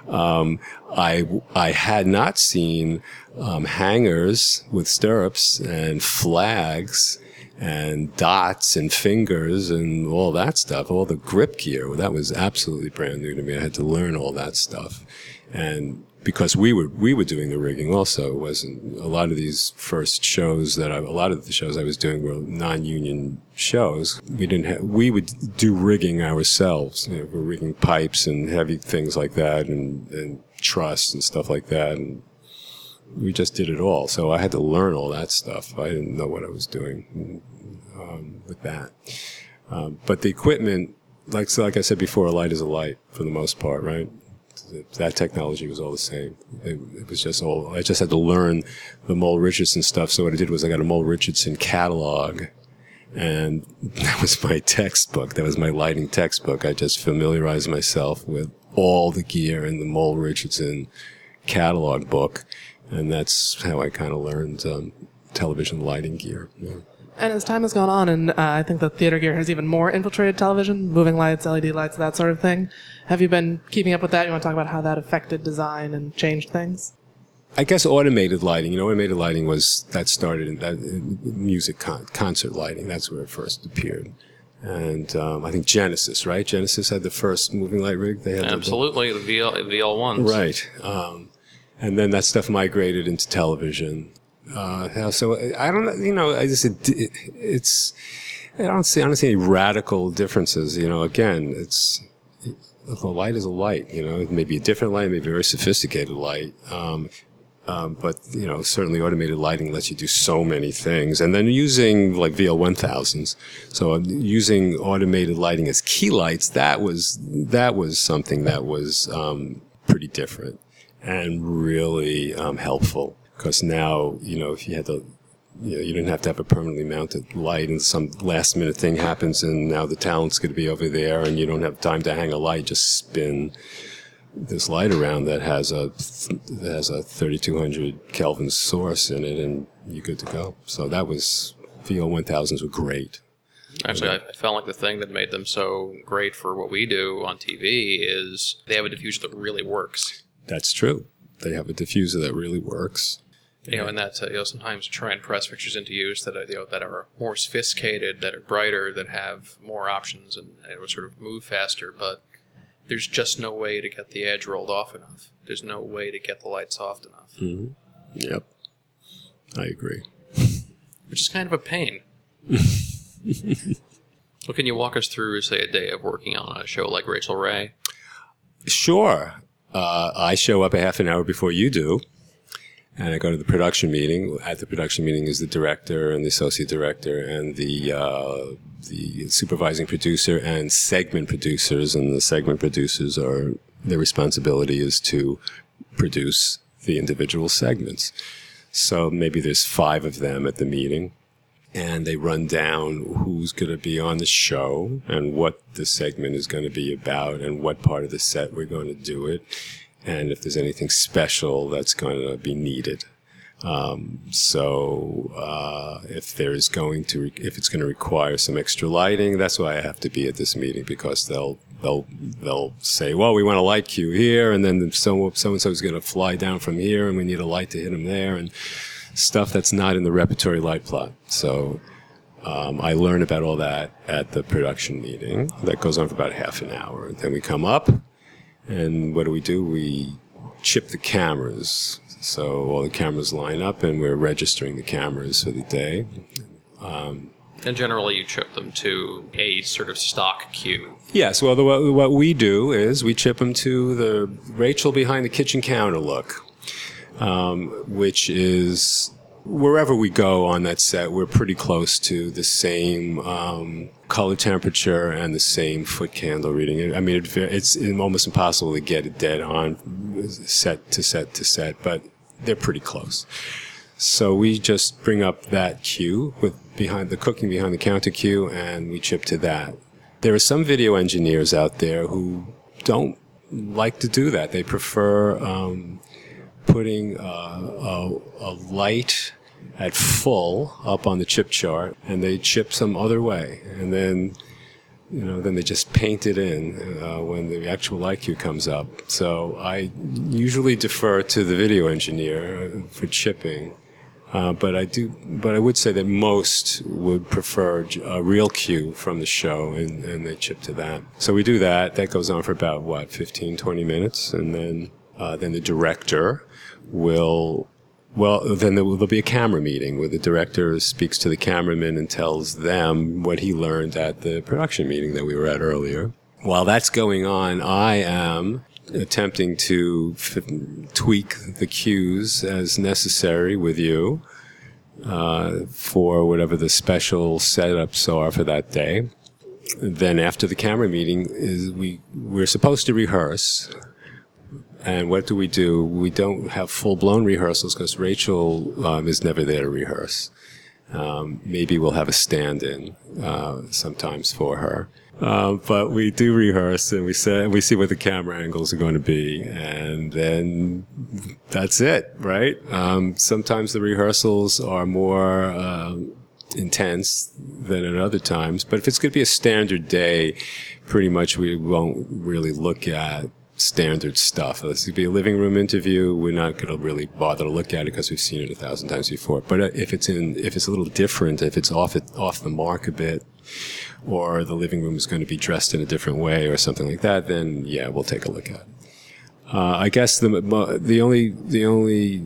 Um, I I had not seen um, hangers with stirrups and flags and dots and fingers and all that stuff, all the grip gear. That was absolutely brand new to me. I had to learn all that stuff. And because we were, we were doing the rigging also, it wasn't a lot of these first shows that I, a lot of the shows I was doing were non-union shows. We didn't have, we would do rigging ourselves. You know, we're rigging pipes and heavy things like that and, and truss and stuff like that. And we just did it all. So I had to learn all that stuff. I didn't know what I was doing um, with that. Um, but the equipment, like so like I said before, a light is a light for the most part, right? That technology was all the same. It, it was just all. I just had to learn the Mole Richardson stuff. So what I did was I got a Mole Richardson catalog, and that was my textbook. That was my lighting textbook. I just familiarized myself with all the gear in the Mole Richardson catalog book and that's how I kind of learned um, television lighting gear. Yeah. And as time has gone on, and uh, I think the theater gear has even more infiltrated television, moving lights, LED lights, that sort of thing. Have you been keeping up with that? You want to talk about how that affected design and changed things? I guess automated lighting. You know, automated lighting was that started in that music con- concert lighting. That's where it first appeared. And um, I think Genesis, right? Genesis had the first moving light rig. They had absolutely the, the VL VL ones, right? Um, and then that stuff migrated into television. Uh, so I don't you know, I just, it, it's, I don't see, I don't see any radical differences. You know, again, it's, the light is a light, you know, it may be a different light, maybe a very sophisticated light. Um, um, but you know, certainly automated lighting lets you do so many things. And then using like VL1000s, so using automated lighting as key lights, that was that was something that was um, pretty different and really um, helpful. Because now you know if you had to you know you didn't have to have a permanently mounted light and some last minute thing happens and now the talent's going to be over there and you don't have time to hang a light just spin this light around that has a that has a 3200 Kelvin source in it and you're good to go. So that was VL 1000s were great. Actually, I felt like the thing that made them so great for what we do on TV is they have a diffuser that really works. That's true. They have a diffuser that really works. You know, and that uh, you know sometimes try and press fixtures into use that are, you know that are more sophisticated, that are brighter, that have more options, and it would sort of move faster. But there's just no way to get the edge rolled off enough. There's no way to get the light soft enough. Mm-hmm. Yep, I agree. Which is kind of a pain. well, can you walk us through, say, a day of working on a show like Rachael Ray? Sure. Uh, I show up a half an hour before you do, and I go to the production meeting. At the production meeting is the director and the associate director and the uh, the supervising producer and segment producers. And the segment producers are their responsibility is to produce the individual segments. So maybe there's five of them at the meeting and they run down who's going to be on the show and what the segment is going to be about and what part of the set we're going to do it and if there's anything special that's going to be needed. Um, so uh, if there's going to re- if it's going to require some extra lighting, that's why I have to be at this meeting because they'll they'll they'll say, well, we want a light cue here, and then so so and so is going to fly down from here, and we need a light to hit him there, and stuff that's not in the repertory light plot. So um, I learn about all that at the production meeting. That goes on for about half an hour. Then we come up, and what do we do? We chip the cameras. So all the cameras line up, and we're registering the cameras for the day. Um, and generally, you chip them to a sort of stock cue. Yes. Well, the, what we do is we chip them to the Rachael behind the kitchen counter look um, which is wherever we go on that set, we're pretty close to the same um, color temperature and the same foot candle reading. I mean, it, it's almost impossible to get it dead on set to set to set, but they're pretty close. So we just bring up that cue with behind the cooking behind the counter cue, and we chip to that. There are some video engineers out there who don't like to do that. They prefer um, putting uh, a, a light at full up on the chip chart, and they chip some other way, and then you know, then they just paint it in uh, when the actual cue comes up. So I usually defer to the video engineer for chipping. Uh, but I do, but I would say that most would prefer a real cue from the show and, and they chip to that. So we do that. That goes on for about, what, 15, 20 minutes. And then, uh, then the director will well, then there will be a camera meeting where the director speaks to the cameraman and tells them what he learned at the production meeting that we were at earlier. While that's going on, I am attempting to f- tweak the cues as necessary with you uh, for whatever the special setups are for that day. Then after the camera meeting is we we're supposed to rehearse and what do we do? We don't have full blown rehearsals because Rachael um, is never there to rehearse. Um, maybe we'll have a stand in uh, sometimes for her. Uh, but we do rehearse and we we see what the camera angles are going to be, and then that's it, right? Um, sometimes the rehearsals are more uh, intense than at other times, but if it's going to be a standard day, pretty much we won't really look at standard stuff. This could be a living room interview. We're not going to really bother to look at it because we've seen it a thousand times before. But uh, if it's in, if it's a little different, if it's off it, off the mark a bit, or the living room is going to be dressed in a different way or something like that, then yeah, we'll take a look at it. Uh, I guess the the only the only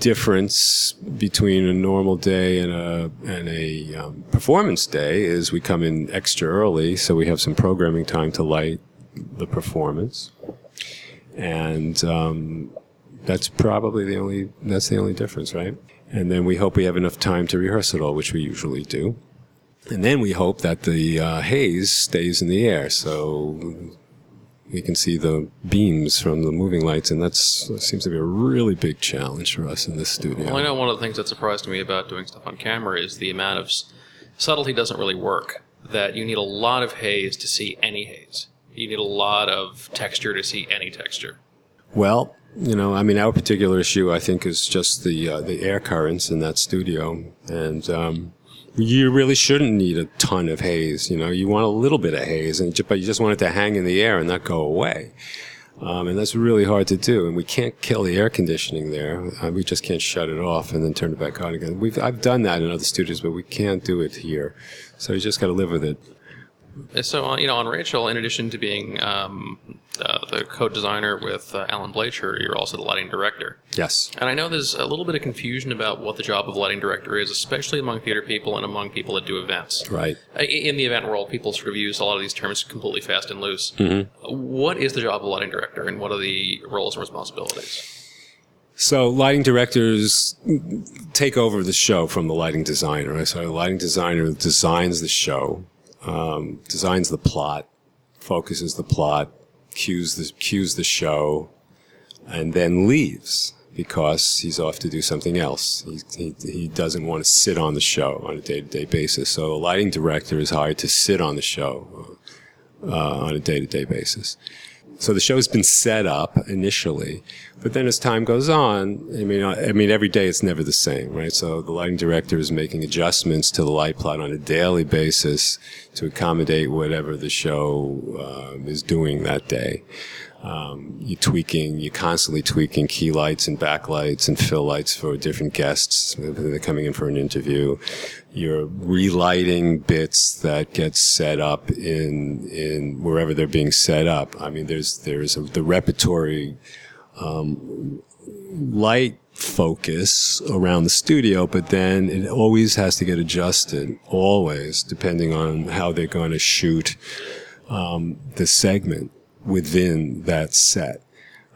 difference between a normal day and a and a um, performance day is we come in extra early, so we have some programming time to light the performance and um, that's probably the only that's the only difference, right? And then we hope we have enough time to rehearse it all, which we usually do. And then we hope that the uh, haze stays in the air, so we can see the beams from the moving lights, and that seems to be a really big challenge for us in this studio. Well, I know one of the things that surprised me about doing stuff on camera is the amount of subtlety doesn't really work. That you need a lot of haze to see any haze you need a lot of texture to see any texture. Well, you know, I mean, our particular issue, I think, is just the uh, the air currents in that studio, and um, you really shouldn't need a ton of haze. You know, you want a little bit of haze, and but you just want it to hang in the air and not go away. Um, and that's really hard to do. And we can't kill the air conditioning there. Uh, we just can't shut it off and then turn it back on again. We've I've done that in other studios, but we can't do it here. So you just got to live with it. So, uh, you know, on Rachael, in addition to being um, uh, the co-designer with uh, Alan Blacher, you're also the lighting director. Yes. And I know there's a little bit of confusion about what the job of lighting director is, especially among theater people and among people that do events. Right. In the event world, people sort of use a lot of these terms completely fast and loose. Mm-hmm. What is the job of a lighting director, and what are the roles and responsibilities? So lighting directors take over the show from the lighting designer. So the lighting designer designs the show um, designs the plot, focuses the plot, cues the cues the show, and then leaves because he's off to do something else. He, he, he doesn't want to sit on the show on a day to day basis. So a lighting director is hired to sit on the show uh, on a day to day basis. So the show's been set up initially, but then as time goes on, I mean, I mean, every day it's never the same, right? So the lighting director is making adjustments to the light plot on a daily basis to accommodate whatever the show uh, is doing that day. Um, you're tweaking, you're constantly tweaking key lights and backlights and fill lights for different guests. They're coming in for an interview. You're relighting bits that get set up in, in wherever they're being set up. I mean, there's, there's a, the repertory, um, light focus around the studio, but then it always has to get adjusted, always, depending on how they're going to shoot um, the segment within that set.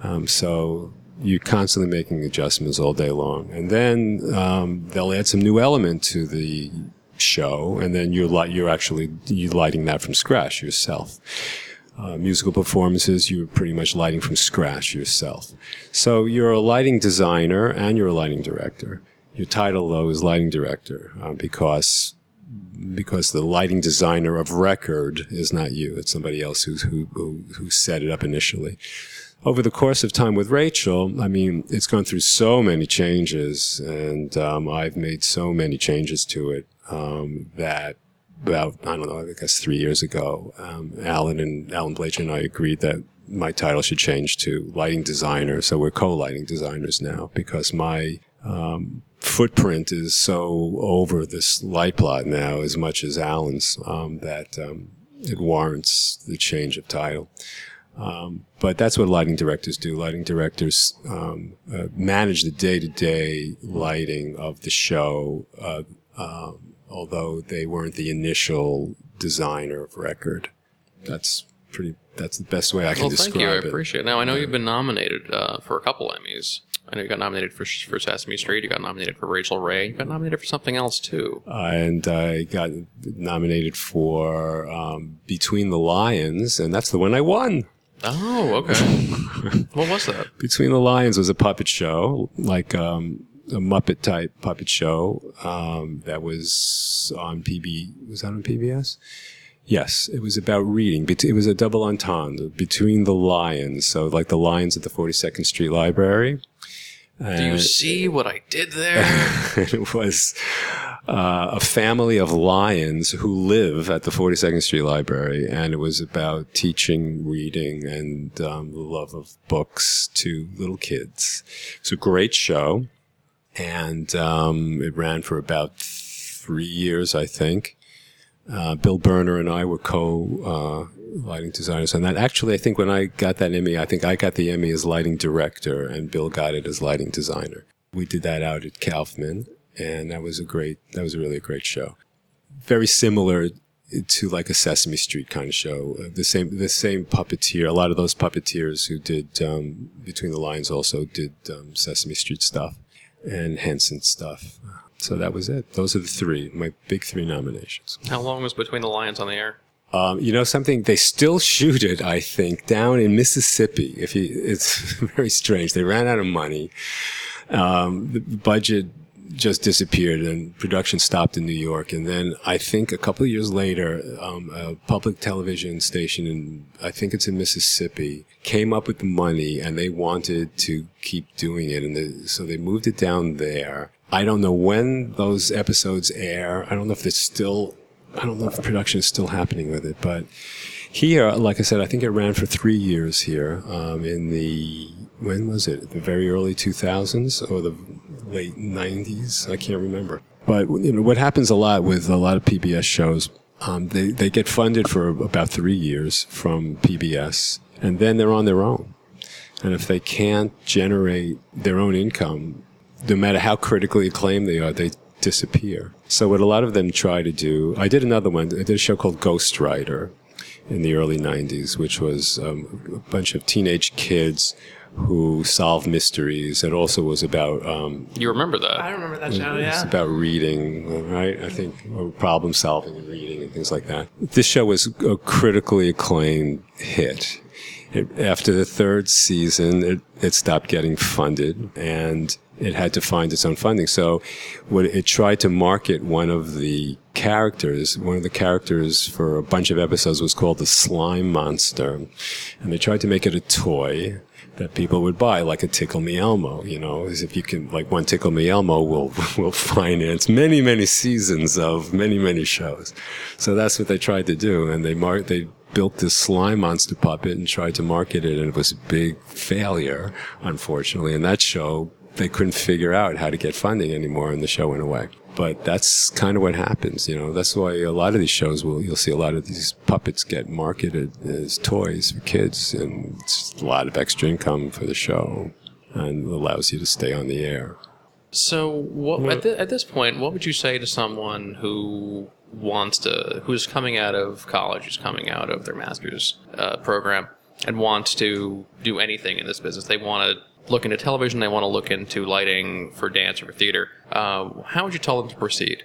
Um, so you're constantly making adjustments all day long. And then um, they'll add some new element to the show, and then you're li- you're actually you lighting that from scratch yourself. Uh, musical performances, you're pretty much lighting from scratch yourself. So you're a lighting designer and you're a lighting director. Your title, though, is lighting director uh, because because the lighting designer of record is not you; it's somebody else who who who, set it up initially. Over the course of time with Rachael, I mean, it's gone through so many changes, and um, I've made so many changes to it um, that about I don't know, I guess three years ago, um, Alan and Alan Blacher and I agreed that my title should change to lighting designer. So we're co-lighting designers now because my um, footprint is so over this light plot now as much as Alan's um, that um, it warrants the change of title. Um, but that's what lighting directors do. Lighting directors um, uh, manage the day-to-day lighting of the show, uh, um, although they weren't the initial designer of record. That's pretty. That's the best way I can Well, describe it. thank you. I appreciate it. Now, I know you've been nominated uh, for a couple Emmys. I know you got nominated for for Sesame Street. You got nominated for Rachael Ray. You got nominated for something else too. and I got nominated for um, Between the Lions, and that's the one I won. Oh, okay. what was that? Between the Lions was a puppet show, like um, a Muppet type puppet show um, that was on PB. Was that on PBS? Yes, it was about reading. It was a double entendre between the lions, so like the lions at the Forty Second Street Library. Do you see what I did there? it was uh, a family of lions who live at the 42nd Street Library, and it was about teaching reading and um, the love of books to little kids. It's a great show, and um, it ran for about three years, I think. Uh, Bill Berner and I were co uh, lighting designers on that. Actually, I think when I got that Emmy, I think I got the Emmy as lighting director, and Bill got it as lighting designer. We did that out at Kaufman, and that was a great. That was really a great show. Very similar to like a Sesame Street kind of show. The same, the same puppeteer. A lot of those puppeteers who did um, Between the Lions also did um, Sesame Street stuff and Henson stuff. So that was it. Those are the three, my big three nominations. How long was Between the Lions on the air? Um, you know something? They still shoot it, I think, down in Mississippi. If you, it's very strange. They ran out of money. Um, the budget just disappeared, and production stopped in New York. And then I think a couple of years later, um, a public television station in I think it's in Mississippi came up with the money, and they wanted to keep doing it, and so they moved it down there. I don't know when those episodes air. I don't know if it's still I don't know if production is still happening with it, but here, like I said, I think it ran for three years here um, in the when was it? The very early 2000s or the late 90s? I can't remember. But you know what happens a lot with a lot of PBS shows. Um, they they get funded for about three years from PBS, and then they're on their own. And if they can't generate their own income, no matter how critically acclaimed they are, they disappear. So what a lot of them try to do, I did another one. I did a show called Ghostwriter in the early 90s, which was um, a bunch of teenage kids who solved mysteries. It also was about um, You remember that? I remember that show. Yeah. It's Yeah. about reading, right? I think or problem solving and reading and things like that. This show was a critically acclaimed hit. It, after the third season, it, it stopped getting funded and it had to find its own funding. So, what it tried to market one of the characters, one of the characters for a bunch of episodes was called the Slime Monster, and they tried to make it a toy that people would buy, like a Tickle Me Elmo. You know, as if you can, like one Tickle Me Elmo will will finance many many seasons of many many shows. So that's what they tried to do, and they they built this slime monster puppet and tried to market it, and it was a big failure, unfortunately. And that show they couldn't figure out how to get funding anymore, and the show went away. But that's kind of what happens, you know. That's why a lot of these shows will you'll see a lot of these puppets get marketed as toys for kids, and it's a lot of extra income for the show, and allows you to stay on the air. So, what, at, thi- at this point, what would you say to someone who wants to, who's coming out of college, who's coming out of their master's uh, program, and wants to do anything in this business? They want to look into television, they want to look into lighting for dance or for theater. Uh, how would you tell them to proceed?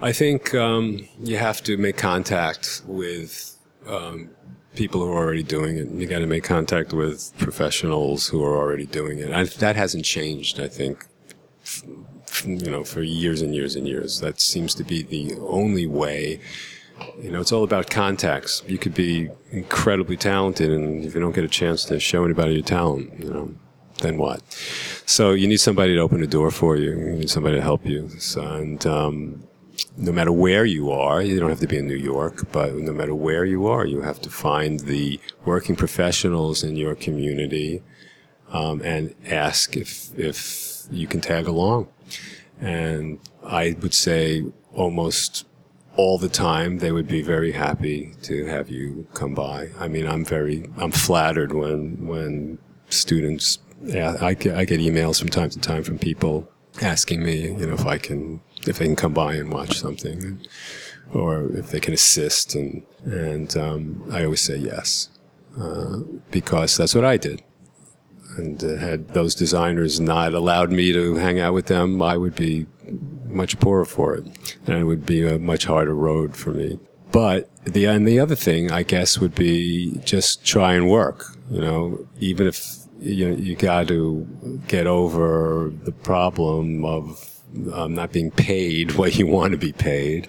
I think um, you have to make contact with um, people who are already doing it. You got to make contact with professionals who are already doing it. I, that hasn't changed, I think, f- you know, for years and years and years. That seems to be the only way. You know, it's all about contacts. You could be incredibly talented, and if you don't get a chance to show anybody your talent, you know, then what? So you need somebody to open the door for you. You need somebody to help you. So, and um, no matter where you are, you don't have to be in New York, but no matter where you are, you have to find the working professionals in your community um, and ask if if you can tag along. And I would say almost all the time they would be very happy to have you come by. I mean, I'm very I'm flattered when when students yeah, I get, I get emails from time to time from people asking me, you know, if I can if they can come by and watch something, or if they can assist, and and um, I always say yes uh, because that's what I did. And uh, had those designers not allowed me to hang out with them, I would be much poorer for it, and it would be a much harder road for me. But the and the other thing, I guess, would be just try and work. You know, even if you you got to get over the problem of um, not being paid what you want to be paid.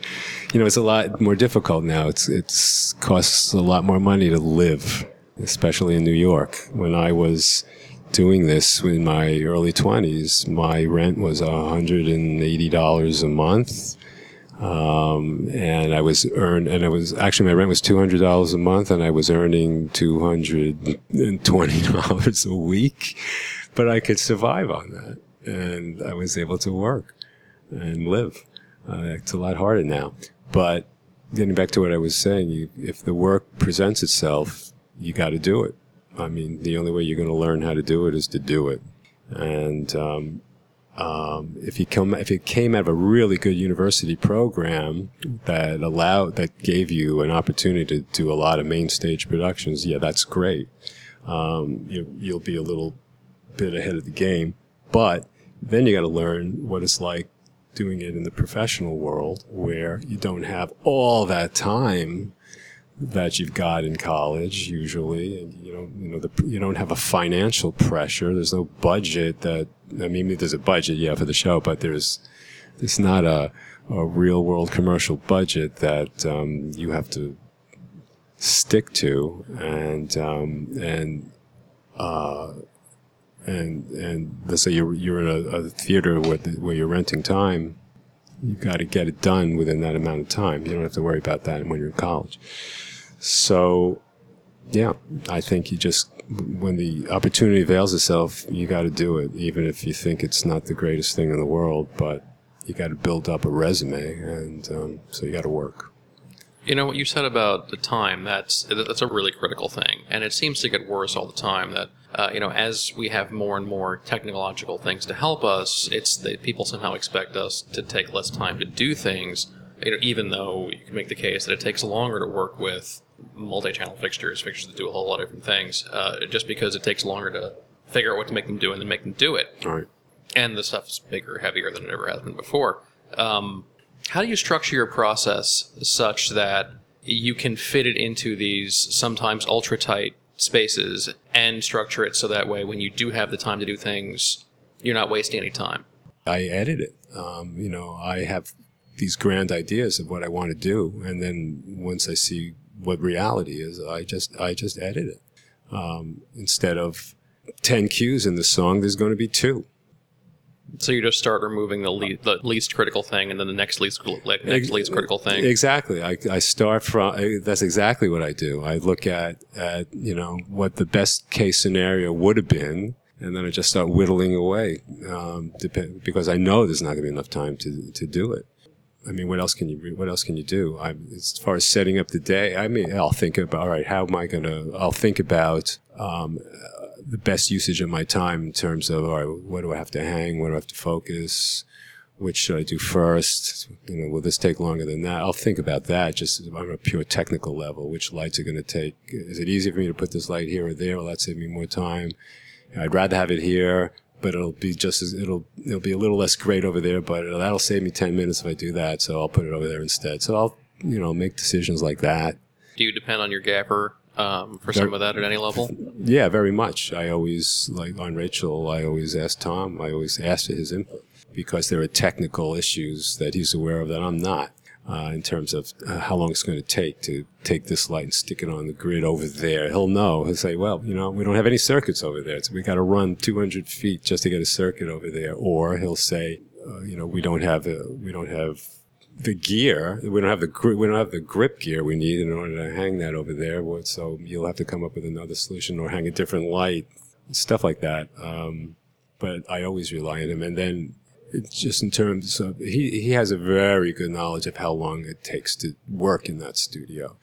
You know, it's a lot more difficult now. It's it's costs a lot more money to live, especially in New York. When I was doing this in my early twenties, my rent was hundred and eighty dollars a month. Um, and I was earned, and it was actually my rent was two hundred dollars a month, and I was earning two hundred and twenty dollars a week, but I could survive on that, and I was able to work and live. Uh, it's a lot harder now, but getting back to what I was saying, you, if the work presents itself, you got to do it. I mean, the only way you're going to learn how to do it is to do it, and um, um, if you come, if it came out of a really good university program that allowed, that gave you an opportunity to do a lot of main stage productions, yeah, that's great. Um, you, you'll be a little bit ahead of the game, but then you got to learn what it's like doing it in the professional world where you don't have all that time that you've got in college usually and you don't you know the, you don't have a financial pressure. There's no budget that I mean there's a budget yeah for the show but there's there's not a a real world commercial budget that um, you have to stick to. And um, and uh, and and let's say you're you're in a, a theater where the, where you're renting time you got to get it done within that amount of time you don't have to worry about that when you're in college so, yeah, I think you just, when the opportunity avails itself, you got to do it, even if you think it's not the greatest thing in the world, but you got to build up a resume, and um, so you got to work. You know what you said about the time. That's that's a really critical thing, and it seems to get worse all the time. That uh, you know, as we have more and more technological things to help us, it's that people somehow expect us to take less time to do things. You know, even though you can make the case that it takes longer to work with multi-channel fixtures, fixtures that do a whole lot of different things, uh, just because it takes longer to figure out what to make them do and then make them do it. Right. And the stuff is bigger, heavier than it ever has been before. Um, how do you structure your process such that you can fit it into these sometimes ultra tight spaces and structure it so that way when you do have the time to do things, you're not wasting any time? I edit it. Um, you know, I have these grand ideas of what I want to do, and then once I see what reality is. I just I just edit it. Um, instead of ten cues in the song, there's going to be two. So you just start removing the, le- the least critical thing, and then the next least next least critical thing. Exactly. I, I start from. That's exactly what I do. I look at at you know what the best case scenario would have been, and then I just start whittling away, um, depend, because I know there's not going to be enough time to to do it. I mean, what else can you what else can you do? I, as far as setting up the day, I mean, I'll think about all right. How am I going to? I'll think about um, the best usage of my time in terms of all right, where do I have to hang? Where do I have to focus? Which should I do first? You know, will this take longer than that? I'll think about that just on a pure technical level. Which lights are going to take? Is it easy for me to put this light here or there? Will that save me more time? I'd rather have it here but it'll be just as it'll it'll be a little less great over there, but that'll save me ten minutes if I do that. So I'll put it over there instead. So I'll you know make decisions like that. Do you depend on your gaffer um, for some of that at any level? Yeah, very much. I always like on Rachael. I always ask Tom. I always ask for his input because there are technical issues that he's aware of that I'm not. Uh, in terms of uh, how long it's going to take to take this light and stick it on the grid over there. He'll know. He'll say, well, you know, we don't have any circuits over there. So we got to run 200 feet just to get a circuit over there. Or he'll say, uh, you know, we don't have, a, we don't have the gear. We don't have the gri- we don't have the grip gear we need in order to hang that over there. So you'll have to come up with another solution or hang a different light, stuff like that. Um, but I always rely on him. And then just in terms of he he has a very good knowledge of how long it takes to work in that studio.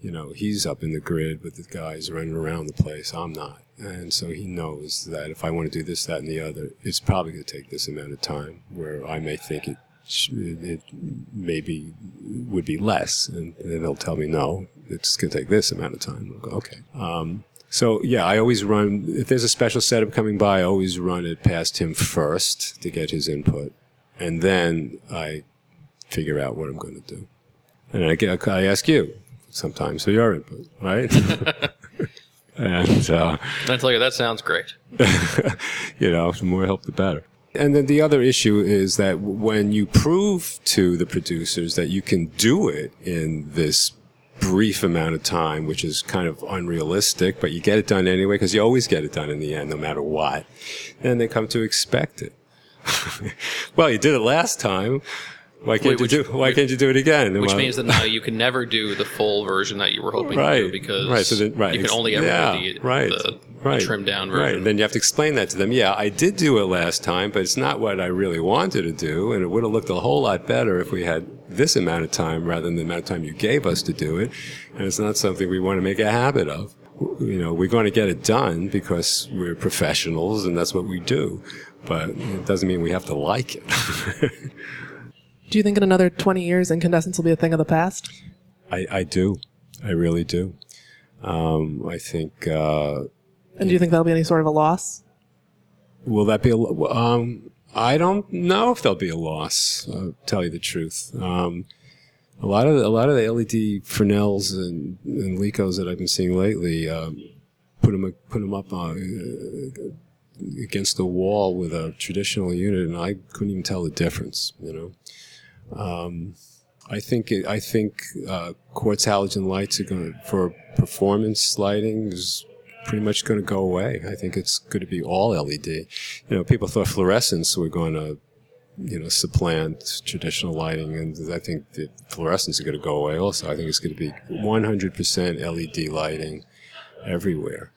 You know, he's up in the grid with the guys running around the place. I'm not. And so he knows that if I want to do this, that, and the other, it's probably going to take this amount of time where I may think it, it maybe would be less. And they'll tell me, no, it's going to take this amount of time. I'll go, okay. Um, so yeah, I always run, if there's a special setup coming by, I always run it past him first to get his input. And then I figure out what I'm going to do. And I, get, I ask you sometimes for your input, right? and, uh, I tell you, that sounds great. you know, the more help, the better. And then the other issue is that when you prove to the producers that you can do it in this brief amount of time, which is kind of unrealistic, but you get it done anyway because you always get it done in the end, no matter what, then they come to expect it. well, you did it last time. Why can't Wait, you which- do? Why can't you do it again? Which Well, means that now you can never do the full version that you were hoping to right, do because right, so then, right, you can only ever yeah, do the, right, the right, trimmed down Right, version. and then you have to explain that to them. Yeah, I did do it last time, but it's not what I really wanted to do, and it would have looked a whole lot better if we had this amount of time rather than the amount of time you gave us to do it. And it's not something we want to make a habit of. You know, we're going to get it done because we're professionals and that's what we do. But it doesn't mean we have to like it. Do you think in another 20 years incandescence will be a thing of the past? I, I do. I really do. Um, I think, uh, And do you think that'll be any sort of a loss? Will that be a um? I don't know if there'll be a loss. Uh, tell you the truth. Um, a lot of the, a lot of the LED Fresnels and, and Lekos that I've been seeing lately, um, put them up uh, against the wall with a traditional unit, and I couldn't even tell the difference. You know. Um, I think it, I think uh, quartz halogen lights are going for performance lighting is pretty much going to go away. I think it's going to be all LED. You know, people thought fluorescents were going to, you know, supplant traditional lighting, and I think the fluorescents are going to go away also. I think it's going to be 100% LED lighting everywhere.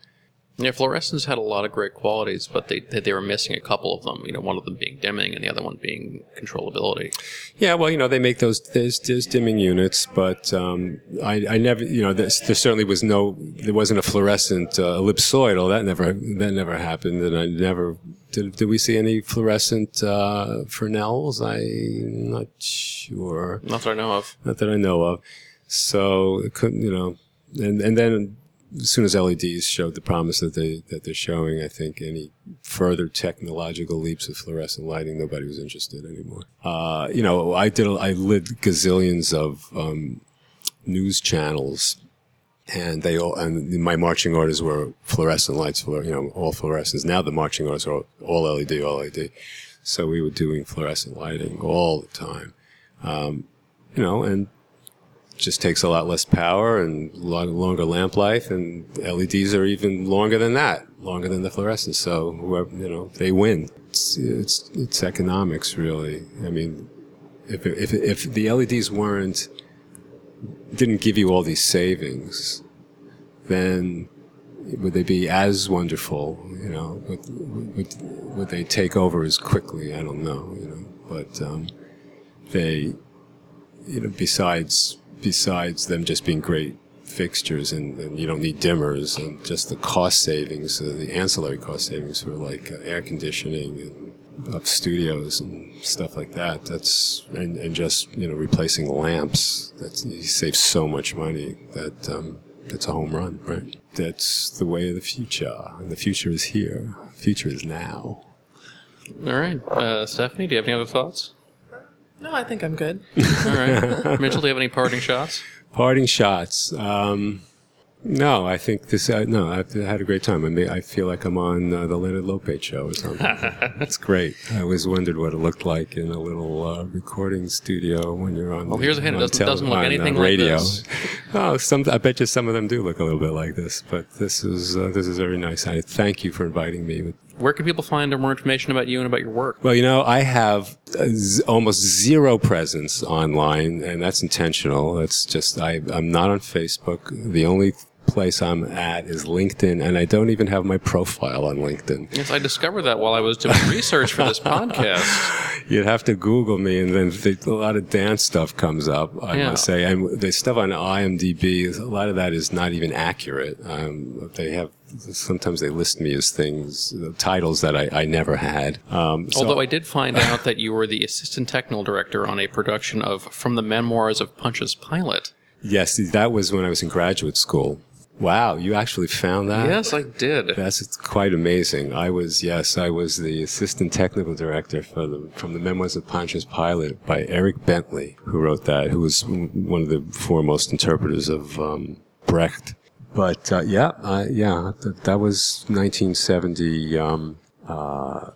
Yeah, fluorescents had a lot of great qualities, but they they were missing a couple of them. You know, one of them being dimming, and the other one being controllability. Yeah, well, you know, they make those there's, there's dimming units, but um, I, I never, you know, there certainly was no, there wasn't a fluorescent uh, ellipsoidal. That never that never happened, and I never did. Did we see any fluorescent uh, Fresnels? I'm not sure. Not that I know of. Not that I know of. So it couldn't, you know, and and then as soon as LEDs showed the promise that they that they're showing, I think any further technological leaps of fluorescent lighting, nobody was interested anymore. Uh, you know, I did I lit gazillions of um, news channels. And they all, and my marching orders were fluorescent lights, you know, all fluorescents. Now the marching orders are all, all LED, all LED. So we were doing fluorescent lighting all the time. Um, you know, and just takes a lot less power and lot longer lamp life, and LEDs are even longer than that, longer than the fluorescents. So whoever you know, they win. It's it's, it's economics, really. I mean, if if if the LEDs weren't didn't give you all these savings, then would they be as wonderful? You know, would would, would they take over as quickly? I don't know. You know, but um, they, you know, besides besides them just being great fixtures and, and you don't need dimmers and just the cost savings, uh, the ancillary cost savings for like uh, air conditioning and up studios and stuff like that. That's and, and just you know replacing lamps. That's you save so much money that um, that's a home run, right? That's the way of the future, and the future is here. The future is now. All right, uh, Stephanie, do you have any other thoughts? No, I think I'm good. All right, Mitchell, do you have any parting shots? Parting shots. Um, No, I think this. Uh, no, I've had a great time. I may, I feel like I'm on uh, the Leonard Lopate show or something. It's great. I always wondered what it looked like in a little uh, recording studio when you're on. Well, the- here's a hint. It doesn't- tele- doesn't look on, uh, anything like radio. this. oh, some. I bet you some of them do look a little bit like this, but this is uh, this is very nice. I thank you for inviting me. Where can people find more information about you and about your work? Well, you know, I have uh, z- almost zero presence online, and that's intentional. It's just I, I'm not on Facebook. The only place I'm at is LinkedIn, and I don't even have my profile on LinkedIn. Yes, I discovered that while I was doing research for this podcast. You'd have to Google me, and then the, a lot of dance stuff comes up. I Yeah. must say, and the stuff on IMDb, a lot of that is not even accurate. Um, they have sometimes they list me as things, uh, titles that I, I never had. Um, so- Although I did find out that you were the assistant technical director on a production of From the Memoirs of Pontius Pilate. Yes, that was when I was in graduate school. Wow, you actually found that? Yes, I did. That's quite amazing. I was, yes, I was the assistant technical director for the, from the Memoirs of Pontius Pilate by Eric Bentley, who wrote that, who was one of the foremost interpreters of um, Brecht. But uh, yeah, uh, yeah, th- that was 1976, um, uh,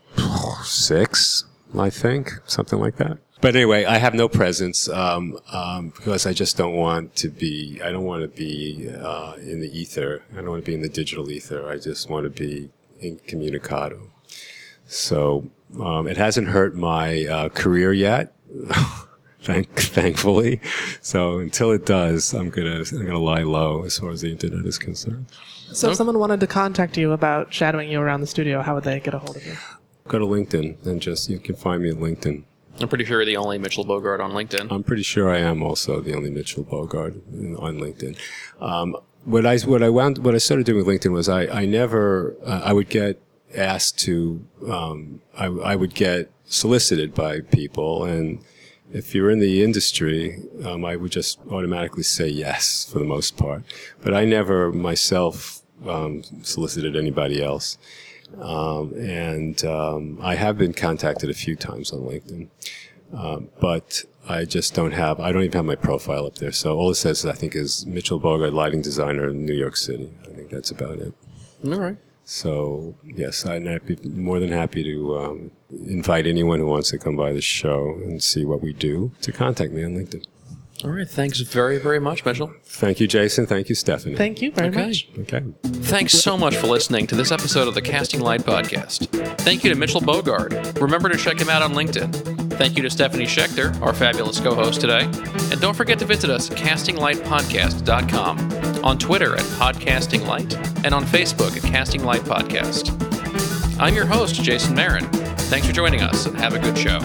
I think, something like that. But anyway, I have no presence um, um, because I just don't want to be. I don't want to be uh, in the ether. I don't want to be in the digital ether. I just want to be incommunicado. So um, it hasn't hurt my uh, career yet, thank thankfully. So until it does, I'm gonna I'm gonna lie low as far as the internet is concerned. So if someone wanted to contact you about shadowing you around the studio, how would they get a hold of you? Go to LinkedIn and just you can find me at LinkedIn. I'm pretty sure you're the only Mitchell Bogard on LinkedIn. I'm pretty sure I am also the only Mitchell Bogard on LinkedIn. Um, what I what I wound what I started doing with LinkedIn was I I never uh, I would get asked to um, I I would get solicited by people and if you're in the industry um, I would just automatically say yes for the most part but I never myself um, solicited anybody else um, and um, I have been contacted a few times on LinkedIn um, but I just don't have, I don't even have my profile up there. So all it says, I think, is Mitchell Bogard, lighting designer in New York City. I think that's about it. All right. So yes, I'd be more than happy to um, invite anyone who wants to come by the show and see what we do to contact me on LinkedIn. All right. Thanks very, very much, Mitchell. Thank you, Jason. Thank you, Stephanie. Thank you very Okay. much. okay. Thanks so much for listening to this episode of the Casting Light Podcast. Thank you to Mitchell Bogard. Remember to check him out on LinkedIn. Thank you to Stephanie Schechter, our fabulous co host today. And don't forget to visit us at castinglightpodcast.com, on Twitter at Podcasting Light, and on Facebook at Casting Light Podcast. I'm your host, Jason Marin. Thanks for joining us, and have a good show.